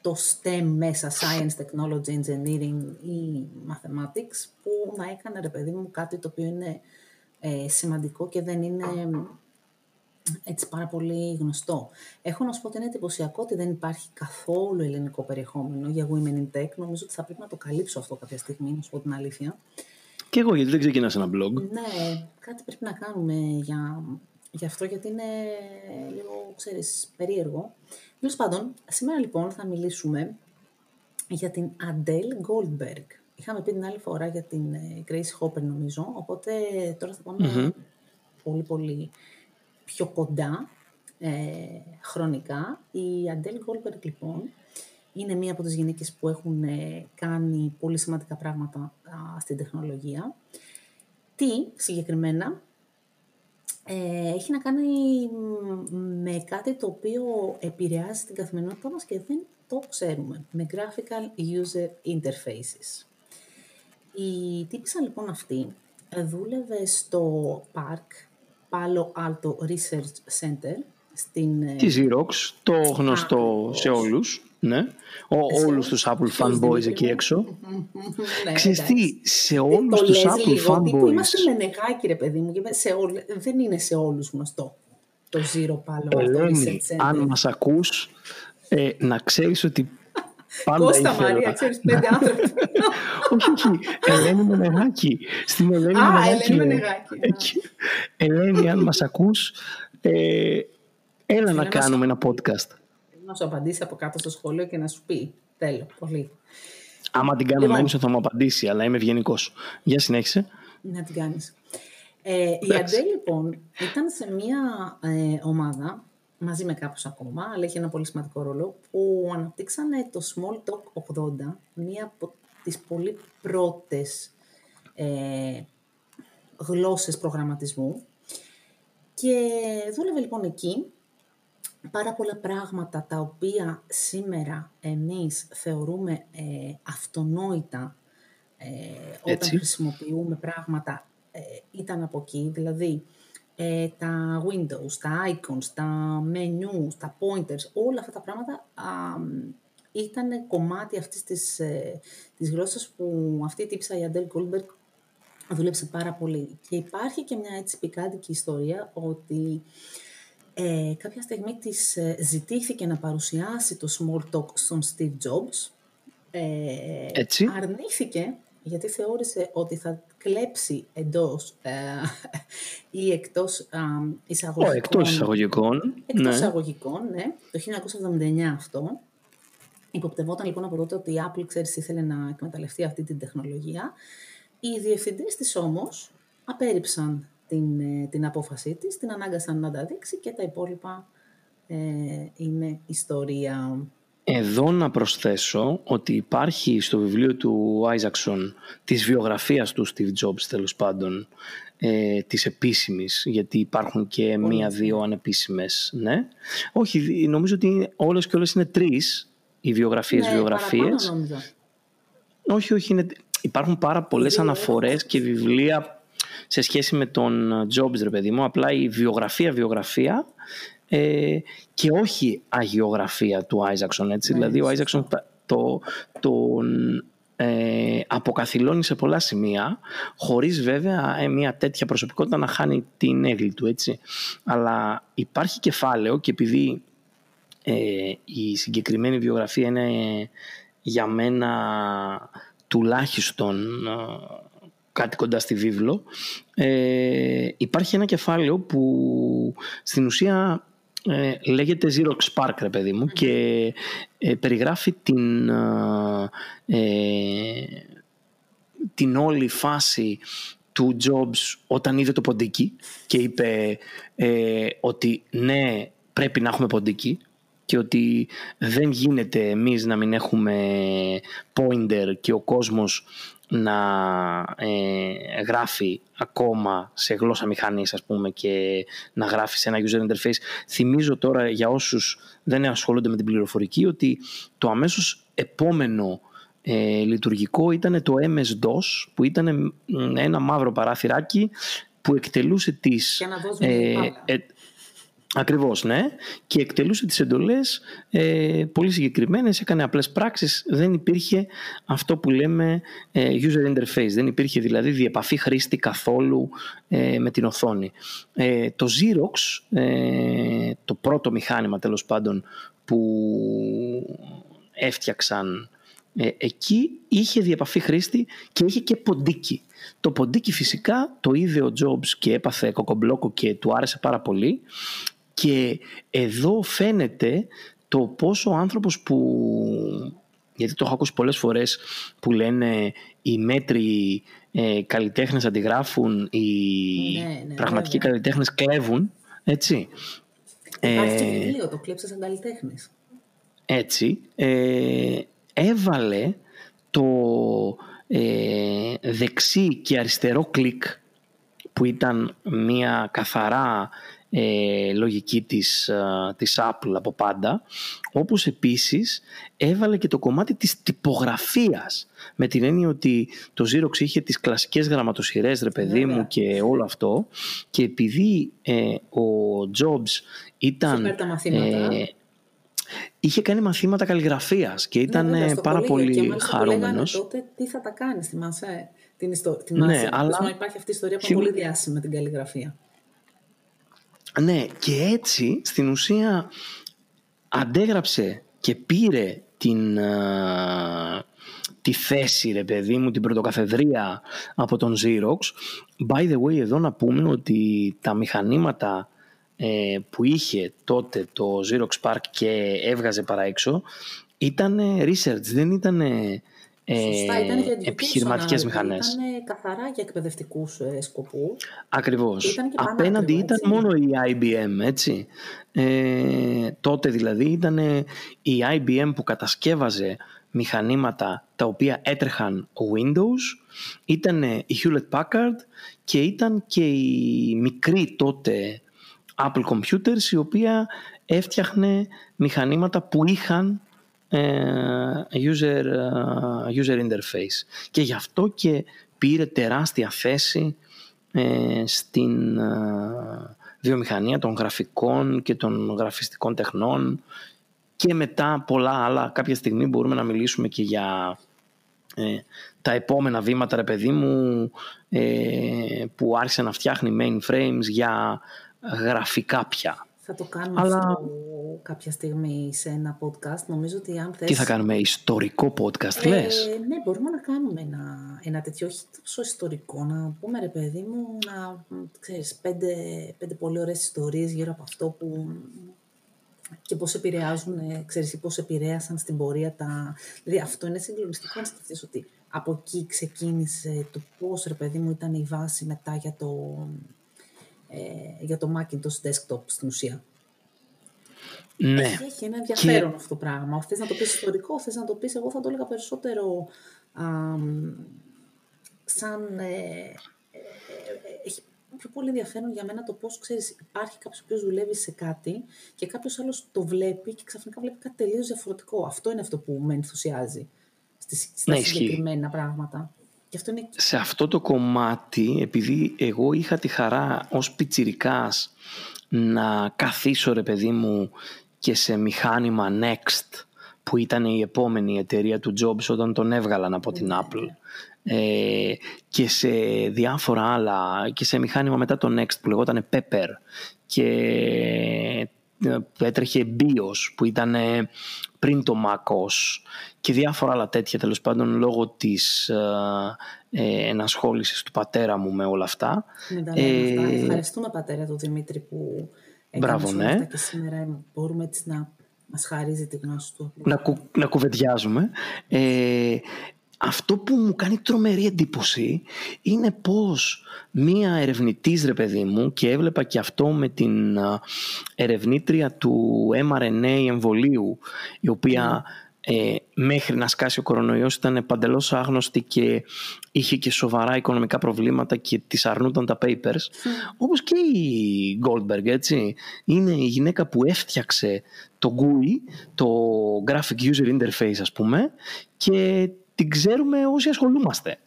Speaker 3: στο STEM μέσα, Science, Technology, Engineering ή Mathematics, που να έκανε ρε παιδί μου κάτι το οποίο είναι ε, σημαντικό και δεν είναι έτσι πάρα πολύ γνωστό. Έχω να σου πω ότι είναι εντυπωσιακό ότι δεν υπάρχει καθόλου ελληνικό περιεχόμενο για Women in Tech. Νομίζω ότι θα πρέπει να το καλύψω αυτό κάποια στιγμή, να σου πω την αλήθεια.
Speaker 2: Και εγώ, γιατί δεν ξεκινάς ένα blog.
Speaker 3: Ναι, κάτι πρέπει να κάνουμε για, για αυτό, γιατί είναι λίγο, ξέρεις, περίεργο. Τέλος πάντων, σήμερα λοιπόν θα μιλήσουμε για την Adele Goldberg. Είχαμε πει την άλλη φορά για την ε, Grace Hopper νομίζω, οπότε τώρα θα παμε πολύ πολύ πιο κοντά ε, χρονικά. Η Αντέλ Γκόλμπεργκ, λοιπόν, είναι μία από τις γυναίκες που έχουν ε, κάνει πολύ σημαντικά πράγματα στην τεχνολογία. Τι συγκεκριμένα ε, έχει να κάνει με κάτι το οποίο επηρεάζει την καθημερινότητά μας και δεν το ξέρουμε. Με Graphical User Interfaces. Η τύπησα λοιπόν αυτή δούλευε στο Park Palo Alto Research Center στην...
Speaker 2: Ε, Της Xerox, το γνωστό σε όλους. Ναι. Ο, όλους τους Apple fanboys εκεί έξω. (laughs)
Speaker 3: ναι,
Speaker 2: Ξέρεις τι, σε όλους τους Apple
Speaker 3: λίγο,
Speaker 2: fanboys...
Speaker 3: Είμαστε με νεγάκι ρε παιδί μου, σε ό, δεν είναι σε όλους γνωστό το Zero Palo Alto
Speaker 2: Ελένη,
Speaker 3: Research Center.
Speaker 2: αν μας ακούς, ε, να ξέρεις ότι (laughs) πάντα
Speaker 3: Κώστα
Speaker 2: ήθελα.
Speaker 3: Μαρία, ξέρεις πέντε (laughs) άνθρωποι.
Speaker 2: όχι, όχι. Ελένη Μενεγάκη. Στην Ελένη
Speaker 3: Α,
Speaker 2: Μενεγάκη.
Speaker 3: Ελένη
Speaker 2: λέω.
Speaker 3: Μενεγάκη, ναι.
Speaker 2: Εκεί. Ελένη, αν μας ακούς, ε, έλα να
Speaker 3: να
Speaker 2: κάνουμε ένα podcast.
Speaker 3: να σου απαντήσει από κάτω στο σχόλιο και να σου πει. Θέλω, πολύ.
Speaker 2: Άμα την κάνω
Speaker 3: Λοιπόν.
Speaker 2: λοιπόν. θα μου απαντήσει, αλλά είμαι ευγενικός. Για συνέχισε.
Speaker 3: Να την κάνεις. Ε, η Αντέ λοιπόν ήταν σε μια ε, ομάδα μαζί με κάποιους ακόμα, αλλά είχε ένα πολύ σημαντικό ρόλο, που αναπτύξανε το Small Talk 80, μία από τις πολύ πρώτες ε, γλώσσες προγραμματισμού. Και δούλευε λοιπόν εκεί πάρα πολλά πράγματα τα οποία σήμερα εμείς θεωρούμε ε, αυτονόητα ε, όταν
Speaker 2: Έτσι.
Speaker 3: χρησιμοποιούμε πράγματα ε, ήταν από εκεί, δηλαδή ε, τα windows, τα icons, τα menus, τα pointers, όλα αυτά τα πράγματα ήταν κομμάτι αυτής της, ε, της γλώσσας που αυτή η τύψα η Αντέλ Goldberg δούλεψε πάρα πολύ. Και υπάρχει και μια έτσι πικάντικη ιστορία ότι ε, κάποια στιγμή της ε, ζητήθηκε να παρουσιάσει το Small Talk στον Steve Jobs. Ε,
Speaker 2: Έτσι.
Speaker 3: Αρνήθηκε γιατί θεώρησε ότι θα κλέψει εντός ε, ή εκτός α,
Speaker 2: Ω,
Speaker 3: εισαγωγικών.
Speaker 2: εκτός εισαγωγικών.
Speaker 3: Εκτός
Speaker 2: ναι.
Speaker 3: εισαγωγικών, ναι. Το 1979 αυτό. Υποπτευόταν λοιπόν από τότε ότι η Apple, ξέρεις, ήθελε να εκμεταλλευτεί αυτή την τεχνολογία. Οι διευθυντές της όμως απέρριψαν την, ε, την απόφασή της, την ανάγκασαν να τα δείξει και τα υπόλοιπα ε, είναι ιστορία.
Speaker 2: Εδώ να προσθέσω ότι υπάρχει στο βιβλίο του Isaacson της βιογραφίας του Steve Jobs τέλος πάντων ε, της επίσημης γιατί υπάρχουν και μία-δύο ανεπίσημες ναι. όχι νομίζω ότι όλες και όλες είναι τρεις οι βιογραφίες
Speaker 3: Ναι,
Speaker 2: βιογραφίες
Speaker 3: παραπάνω νόμιζα.
Speaker 2: όχι όχι είναι, υπάρχουν πάρα πολλές
Speaker 3: Δύο
Speaker 2: αναφορές και βιβλία σε σχέση με τον Jobs ρε παιδί μου απλά η βιογραφία βιογραφία ε, και όχι αγιογραφία του Άιζαξον έτσι.
Speaker 3: Ναι,
Speaker 2: δηλαδή ο
Speaker 3: σωστά.
Speaker 2: Άιζαξον το, τον ε, αποκαθιλώνει σε πολλά σημεία χωρίς βέβαια ε, μια τέτοια προσωπικότητα να χάνει την έγκλη του έτσι. Αλλά υπάρχει κεφάλαιο και επειδή ε, η συγκεκριμένη βιογραφία είναι για μένα τουλάχιστον ε, κάτι κοντά στη βίβλο ε, υπάρχει ένα κεφάλαιο που στην ουσία ε, λέγεται Xerox Spark ρε παιδί μου και ε, περιγράφει την ε, ε, την όλη φάση του Jobs όταν είδε το ποντίκι και είπε ε, ότι ναι πρέπει να έχουμε ποντίκι και ότι δεν γίνεται εμείς να μην έχουμε pointer και ο κόσμος να ε, γράφει ακόμα σε γλώσσα μηχανής ας πούμε και να γράφει σε ένα user interface. Θυμίζω τώρα για όσους δεν ασχολούνται με την πληροφορική ότι το αμέσως επόμενο ε, λειτουργικό ήταν το MS-DOS που ήταν ένα μαύρο παράθυράκι που εκτελούσε τις...
Speaker 3: Για να δώσουμε μπάλα.
Speaker 2: ε, Ακριβώς, ναι. Και εκτελούσε τις εντολές ε, πολύ συγκεκριμένες, έκανε απλές πράξεις. Δεν υπήρχε αυτό που λέμε ε, user interface. Δεν υπήρχε δηλαδή διεπαφή χρήστη καθόλου ε, με την οθόνη. Ε, το Xerox, ε, το πρώτο μηχάνημα τέλος πάντων που έφτιαξαν ε, εκεί είχε διεπαφή χρήστη και είχε και ποντίκι. Το ποντίκι φυσικά το είδε ο Jobs και έπαθε κοκομπλόκο και του άρεσε πάρα πολύ και εδώ φαίνεται το πόσο ο άνθρωπος που γιατί το έχω ακούσει πολλές φορές που λένε οι μέτροι ε, καλλιτέχνες αντιγράφουν, οι
Speaker 3: Ναι, ναι,
Speaker 2: πραγματικοί
Speaker 3: βέβαια.
Speaker 2: καλλιτέχνες κλέβουν Έτσι.
Speaker 3: Υπάρχει και βιβλίο, το κλέψε σαν καλλιτέχνης.
Speaker 2: Έτσι. Ε, έβαλε το ε, δεξί και αριστερό κλικ που ήταν μια καθαρά ε, λογική της, ε, της Apple από πάντα όπως επίσης έβαλε και το κομμάτι της τυπογραφίας με την έννοια ότι το Xerox είχε τις κλασικές γραμματοσυρές ρε παιδί μου και όλο αυτό και επειδή ε, ο Jobs ήταν
Speaker 3: ε,
Speaker 2: είχε κάνει μαθήματα καλλιγραφίας και ήταν
Speaker 3: ναι,
Speaker 2: πάρα πολύ χαρούμενος.
Speaker 3: τότε τι θα τα κάνεις, θυμάσαι την ιστορία.
Speaker 2: Ναι, αλλά...
Speaker 3: Υπάρχει αυτή η ιστορία που είναι πολύ διάσημη με την καλλιγραφία.
Speaker 2: Ναι, και έτσι στην ουσία αντέγραψε και πήρε την, τη θέση ρε παιδί μου, την πρωτοκαθεδρία από τον Xerox. By the way, εδώ να πούμε ότι τα μηχανήματα ε, που είχε τότε το Xerox Park και έβγαζε παρά έξω ήταν research, δεν ήταν
Speaker 3: Σωστά, ήταν για
Speaker 2: επιχειρηματικές μηχανές.
Speaker 3: Ήταν καθαρά για εκπαιδευτικούς ε, σκοπούς.
Speaker 2: Ακριβώς. Απέναντι ήταν μόνο η IBM, έτσι. Ε, τότε δηλαδή ήταν η IBM που κατασκεύαζε μηχανήματα τα οποία έτρεχαν Windows, ήταν η Hewlett Packard και ήταν και η μικρή τότε Apple Computers η οποία έφτιαχνε μηχανήματα που είχαν ε, user, ε, user interface. Και γι' αυτό και πήρε τεράστια θέση ε, στην βιομηχανία των γραφικών και των γραφιστικών τεχνών και μετά πολλά άλλα. Κάποια στιγμή μπορούμε να μιλήσουμε και για τα επόμενα βήματα, ρε παιδί μου, που άρχισε να φτιάχνει mainframes για γραφικά πια.
Speaker 3: Θα το κάνουμε Αλλά... αυτό κάποια στιγμή σε ένα podcast. Νομίζω ότι αν θες...
Speaker 2: Τι θα κάνουμε, ιστορικό podcast ε, λες;
Speaker 3: Ναι, μπορούμε να κάνουμε ένα, ένα τέτοιο, όχι τόσο ιστορικό, να πούμε ρε παιδί μου, να ξέρεις, πέντε, πέντε πολύ ωραίες ιστορίες γύρω από αυτό που και πώς επηρεάζουν, ξέρεις, πώς επηρέασαν στην πορεία τα... Δηλαδή αυτό είναι συγκλονιστικό να σκεφτείς ότι από εκεί ξεκίνησε το πώς, ρε παιδί μου, ήταν η βάση μετά για το, ε, για το Macintosh Desktop στην ουσία.
Speaker 2: Ναι.
Speaker 3: Έχει, ένα ενδιαφέρον αυτό το πράγμα. Θες να το πεις ιστορικό, θες να το πεις, εγώ θα το έλεγα περισσότερο α, σαν. Ε, ε, έχει πιο πολύ ενδιαφέρον για μένα το πώς ξέρεις, υπάρχει κάποιος που δουλεύει σε κάτι και κάποιος άλλος το βλέπει και ξαφνικά βλέπει κάτι τελείως διαφορετικό. Αυτό είναι αυτό που με ενθουσιάζει στα ναι, συγκεκριμένα πράγματα.
Speaker 2: Σε αυτό το κομμάτι, επειδή εγώ είχα τη χαρά ως πιτσιρικάς να καθίσω ρε παιδί μου και σε μηχάνημα Next που ήταν η επόμενη εταιρεία του Jobs όταν τον έβγαλαν από την Apple ε, και σε διάφορα άλλα και σε μηχάνημα μετά το Next που λεγόταν Pepper και έτρεχε BIOS που ήταν πριν το MacOS και διάφορα άλλα τέτοια τέλος πάντων λόγω της ε, ε, ενασχόλησης του πατέρα μου με όλα αυτά.
Speaker 3: Ε, Ευχαριστούμε πατέρα του Δημήτρη που
Speaker 2: Μπράβο, ναι.
Speaker 3: και σήμερα μπορούμε έτσι να μας χαρίζει τη γνώση του.
Speaker 2: Να, κου, να κουβεντιάζουμε. Ε, αυτό που μου κάνει τρομερή εντύπωση είναι πως μία ερευνητής ρε παιδί μου και έβλεπα και αυτό με την ερευνήτρια του mRNA εμβολίου η οποία ε, μέχρι να σκάσει ο κορονοϊός ήταν παντελώς άγνωστη και είχε και σοβαρά οικονομικά προβλήματα και τις αρνούνταν τα papers mm. όπως και η Goldberg έτσι είναι η γυναίκα που έφτιαξε το GUI το Graphic User Interface ας πούμε και την ξέρουμε όσοι ασχολούμαστε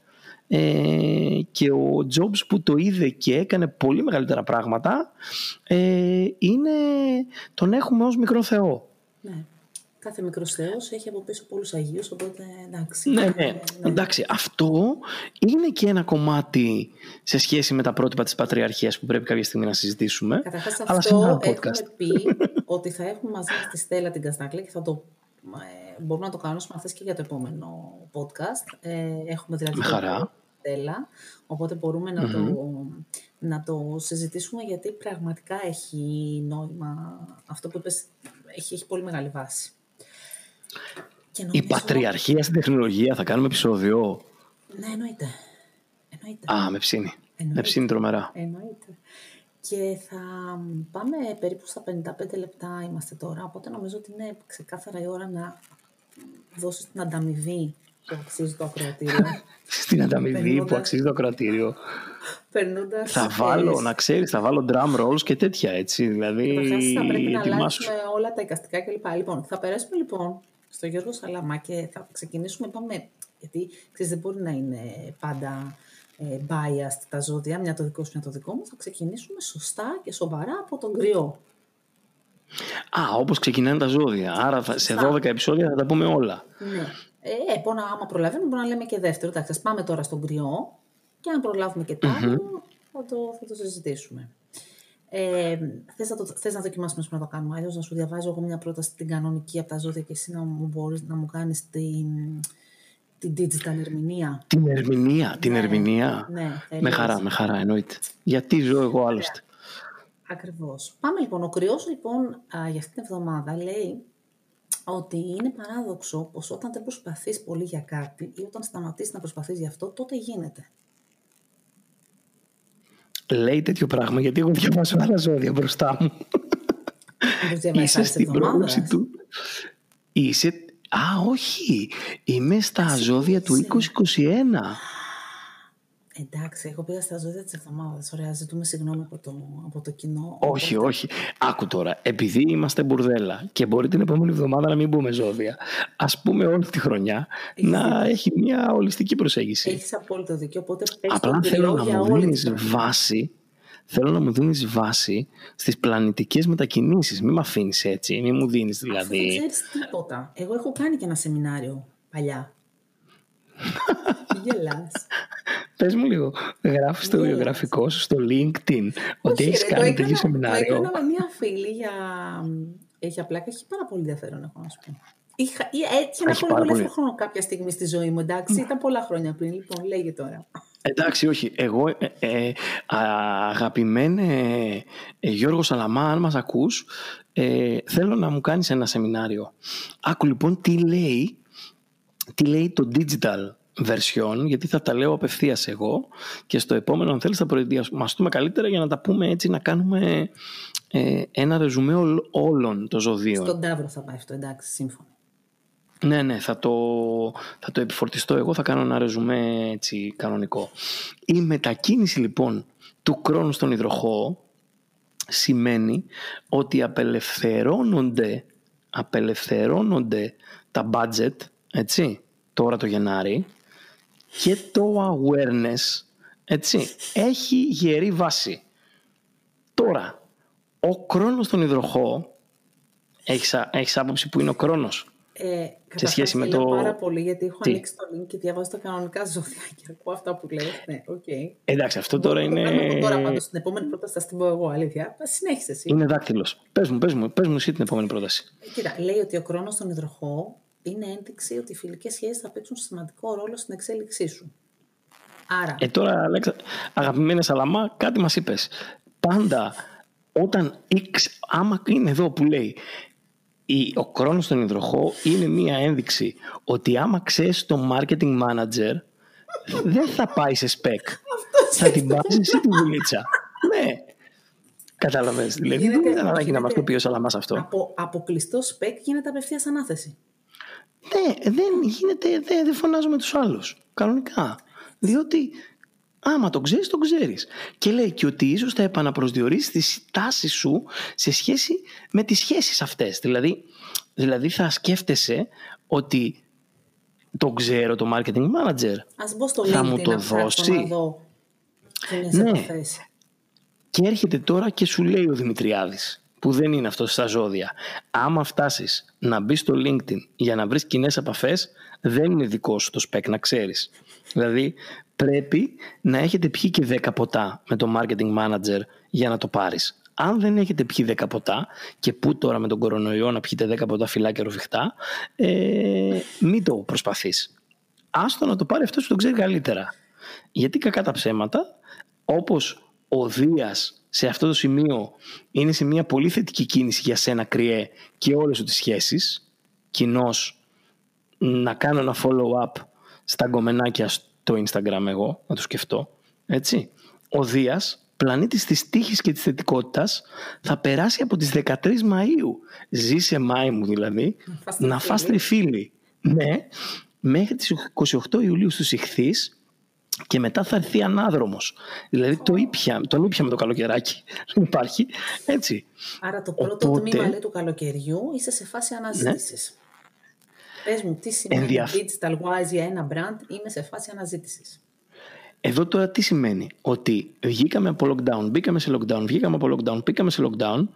Speaker 2: ε, και ο Jobs που το είδε και έκανε πολύ μεγαλύτερα πράγματα ε, είναι, τον έχουμε ως μικρό θεό
Speaker 3: ναι. Κάθε μικρός Θεός έχει από πίσω πολλού Αγίους, οπότε εντάξει.
Speaker 2: Ναι, ναι, ναι. Εντάξει, αυτό είναι και ένα κομμάτι σε σχέση με τα πρότυπα της Πατριαρχίας που πρέπει κάποια στιγμή να συζητήσουμε.
Speaker 3: Καταρχάς, αυτό έχουμε πει (laughs) ότι θα έχουμε μαζί μας τη Στέλλα την Καστάκλη και θα το. Ε, μπορούμε να το κάνουμε αν θες και για το επόμενο podcast. Ε, έχουμε δηλαδή
Speaker 2: Χαρά.
Speaker 3: Στέλλα, οπότε μπορούμε να, το, να το συζητήσουμε γιατί πραγματικά έχει νόημα αυτό που είπες, έχει, έχει πολύ μεγάλη βάση.
Speaker 2: Η πατριαρχία στην τεχνολογία θα κάνουμε επεισόδιο;
Speaker 3: Ναι, εννοείται. εννοείται.
Speaker 2: Α, με ψήνει. Με ψήνει τρομερά.
Speaker 3: Εννοείται. Και θα πάμε περίπου στα 55 λεπτά είμαστε τώρα, οπότε νομίζω ότι είναι ξεκάθαρα η ώρα να δώσεις την ανταμοιβή που αξίζει το ακροατήριο. (laughs)
Speaker 2: Στην ανταμοιβή που αξίζει το ακροατήριο.
Speaker 3: Περνώντας,
Speaker 2: θα βάλω, να ξέρεις, θα βάλω drum rolls και τέτοια, έτσι. Δηλαδή,
Speaker 3: θα πρέπει να αλλάξουμε όλα τα εικαστικά κλπ. Λοιπόν, θα περάσουμε λοιπόν στο Γιώργο Σαλαμά και θα ξεκινήσουμε, είπαμε, γιατί ξέρεις, δεν μπορεί να είναι πάντα ε, biased τα ζώδια, μια το δικό σου, μια το δικό μου. Θα ξεκινήσουμε σωστά και σοβαρά από τον κρυό.
Speaker 2: Α, όπως ξεκινάνε τα ζώδια. Άρα θα, σε 12 επεισόδια θα τα πούμε όλα.
Speaker 3: Ναι. Ε, να, άμα προλαβαίνουμε, μπορούμε να λέμε και δεύτερο. Εντάξει, πάμε τώρα στον κρυό και αν προλάβουμε και το άλλο, θα, το, θα το συζητήσουμε. Ε, θες, να το, θες να δοκιμάσουμε να το κάνουμε, αλλιώς να σου διαβάζω εγώ μια πρόταση την κανονική από τα ζώδια και εσύ να μου μπορείς να μου κάνεις την, την digital ερμηνεία.
Speaker 2: Την ερμηνεία, ναι, την ερμηνεία.
Speaker 3: Ναι,
Speaker 2: με χαρά, με χαρά εννοείται. Γιατί ζω εγώ άλλωστε.
Speaker 3: Ακριβώς. Πάμε λοιπόν. Ο κρυός λοιπόν για αυτή την εβδομάδα λέει ότι είναι παράδοξο πως όταν δεν προσπαθείς πολύ για κάτι ή όταν σταματήσεις να προσπαθείς για αυτό, τότε γίνεται.
Speaker 2: Λέει τέτοιο πράγμα, γιατί εγώ διαβάζω άλλα ζώδια μπροστά μου. Είσαι στην πρόβληση του. Είσαι... Α, όχι. Είμαι στα ζώδια του 2021.
Speaker 3: Εντάξει, εγώ πήγα στα ζώδια της εβδομάδας. Ωραία, ζητούμε συγγνώμη από το, από το κοινό.
Speaker 2: Όχι, όχι. Άκου τώρα. Επειδή είμαστε μπουρδέλα και μπορεί την επόμενη εβδομάδα να μην μπούμε ζώδια, ας πούμε όλη τη χρονιά να έχει μια ολιστική προσέγγιση.
Speaker 3: Έχεις απόλυτο δίκιο. Οπότε
Speaker 2: Απλά θέλω να μου δίνεις βάση. Θέλω να μου δίνεις βάση στις πλανητικές μετακινήσεις. Μην με αφήνεις έτσι. Μην μου δίνεις δηλαδή.
Speaker 3: δεν ξέρεις τίποτα. Εγώ έχω κάνει και ένα σεμινάριο παλιά. Γελάς.
Speaker 2: Πες μου λίγο, γράφεις το βιογραφικό σου στο LinkedIn ότι έχεις κάνει τέτοιο σεμινάριο;
Speaker 3: Έκανα με μια φίλη για, για πλάκα, έχει πάρα πολύ ενδιαφέρον έχω να σου πω. Είχα, έτυχε να πω πολύ χρόνο κάποια στιγμή στη ζωή μου, εντάξει, ήταν πολλά χρόνια πριν, λοιπόν, λέγε τώρα.
Speaker 2: Εντάξει, όχι. Εγώ, ε, ε, αγαπημένε ε, Γιώργο Σαλαμά, αν μας ακούς, ε, θέλω να μου κάνεις ένα σεμινάριο. Άκου λοιπόν τι λέει, τι λέει το digital version, γιατί θα τα λέω απευθείας εγώ και στο επόμενο, αν θέλεις, θα προετοιμαστούμε καλύτερα για να τα πούμε έτσι, να κάνουμε ε, ένα ρεζουμέ όλων των ζωδίων.
Speaker 3: Στον Ταύρο θα πάει αυτό, εντάξει, σύμφωνα.
Speaker 2: Ναι, ναι, θα το, θα το επιφορτιστώ εγώ, θα κάνω ένα ρεζουμέ έτσι κανονικό. Η μετακίνηση λοιπόν του χρόνου στον υδροχό σημαίνει ότι απελευθερώνονται, απελευθερώνονται τα budget, έτσι, τώρα το Γενάρη, και το awareness έτσι, έχει γερή βάση. Τώρα, ο κρόνος στον υδροχό, έχεις, έχεις άποψη που είναι ο κρόνος;
Speaker 3: Ε, σε σχέση με το. πάρα πολύ γιατί έχω Τι; ανοίξει το link και διαβάζω τα κανονικά ζωδιά και ακούω αυτά που λέει. Ναι, okay.
Speaker 2: Εντάξει, αυτό τώρα είναι.
Speaker 3: Το τώρα πάντως στην επόμενη πρόταση θα την πω εγώ, αλήθεια. Συνέχισε εσύ.
Speaker 2: Είναι δάκτυλος. Πες μου, πες μου, πες μου εσύ την επόμενη πρόταση.
Speaker 3: Ε, κοίτα, λέει ότι ο κρόνος στον υδροχό είναι ένδειξη ότι οι φιλικές σχέσεις θα παίξουν σημαντικό ρόλο στην εξέλιξή σου. Άρα.
Speaker 2: Ε, τώρα, Αλέξα, αγαπημένη Σαλαμά, κάτι μας είπες. Πάντα όταν. Άμα είναι εδώ που λέει ο χρόνος στον υδροχό είναι μία ένδειξη ότι άμα ξέρεις το marketing manager δεν θα πάει σε spec. θα την πάρεις εσύ τη δουλίτσα. ναι. Κατάλαβες. Δηλαδή δεν ήταν ανάγκη να μας το πει ο Σαλαμάς αυτό.
Speaker 3: Από αποκλειστό spec γίνεται απευθείας ανάθεση.
Speaker 2: Ναι, δεν γίνεται, δεν, δεν φωνάζω με τους άλλους. Κανονικά. Διότι άμα το ξέρεις, το ξέρεις. Και λέει και ότι ίσως θα επαναπροσδιορίσεις τη στάση σου σε σχέση με τις σχέσεις αυτές. Δηλαδή, δηλαδή θα σκέφτεσαι ότι το ξέρω το marketing manager.
Speaker 3: Ας μπω στο θα μου το δώσει. Να δω ναι.
Speaker 2: Και έρχεται τώρα και σου λέει ο Δημητριάδης που δεν είναι αυτός στα ζώδια. Άμα φτάσεις να μπεις στο LinkedIn για να βρεις κοινές επαφές, δεν είναι δικό σου το spec, να ξέρεις. Δηλαδή, πρέπει να έχετε πιει και 10 ποτά με το marketing manager για να το πάρεις. Αν δεν έχετε πιει 10 ποτά, και πού τώρα με τον κορονοϊό να πιείτε 10 ποτά φυλάκια ροφιχτά, ε, μην το προσπαθείς. Άστο να το πάρει αυτός που το ξέρει καλύτερα. Γιατί κακά τα ψέματα, όπως ο Δίας σε αυτό το σημείο είναι σε μια πολύ θετική κίνηση για σένα κρυέ και όλες σου τις σχέσεις κοινώς να κάνω ένα follow-up στα γκομενάκια στο Instagram εγώ, να το σκεφτώ, έτσι. Ο Δίας πλανήτης της τύχης και της θετικότητας θα περάσει από τις 13 Μαΐου. Ζήσε Μάη μου δηλαδή,
Speaker 3: φας
Speaker 2: να φας τριφύλι. Ναι, μέχρι τις 28 Ιουλίου στους Ιχθείς και μετά θα έρθει ανάδρομος. Δηλαδή το ήπια, τον ήπια με το καλοκαιράκι. (laughs) Δεν υπάρχει. Έτσι.
Speaker 3: Άρα το πρώτο
Speaker 2: Οπότε-
Speaker 3: τμήμα λέει, του καλοκαιριού είσαι σε φάση αναζήτησης. Πες μου, τι σημαίνει
Speaker 2: Ενδιαφ-
Speaker 3: digital wise για ένα brand, είμαι σε φάση αναζήτησης.
Speaker 2: Εδώ τώρα τι σημαίνει, ότι βγήκαμε από lockdown, μπήκαμε σε lockdown, βγήκαμε από lockdown, μπήκαμε σε lockdown,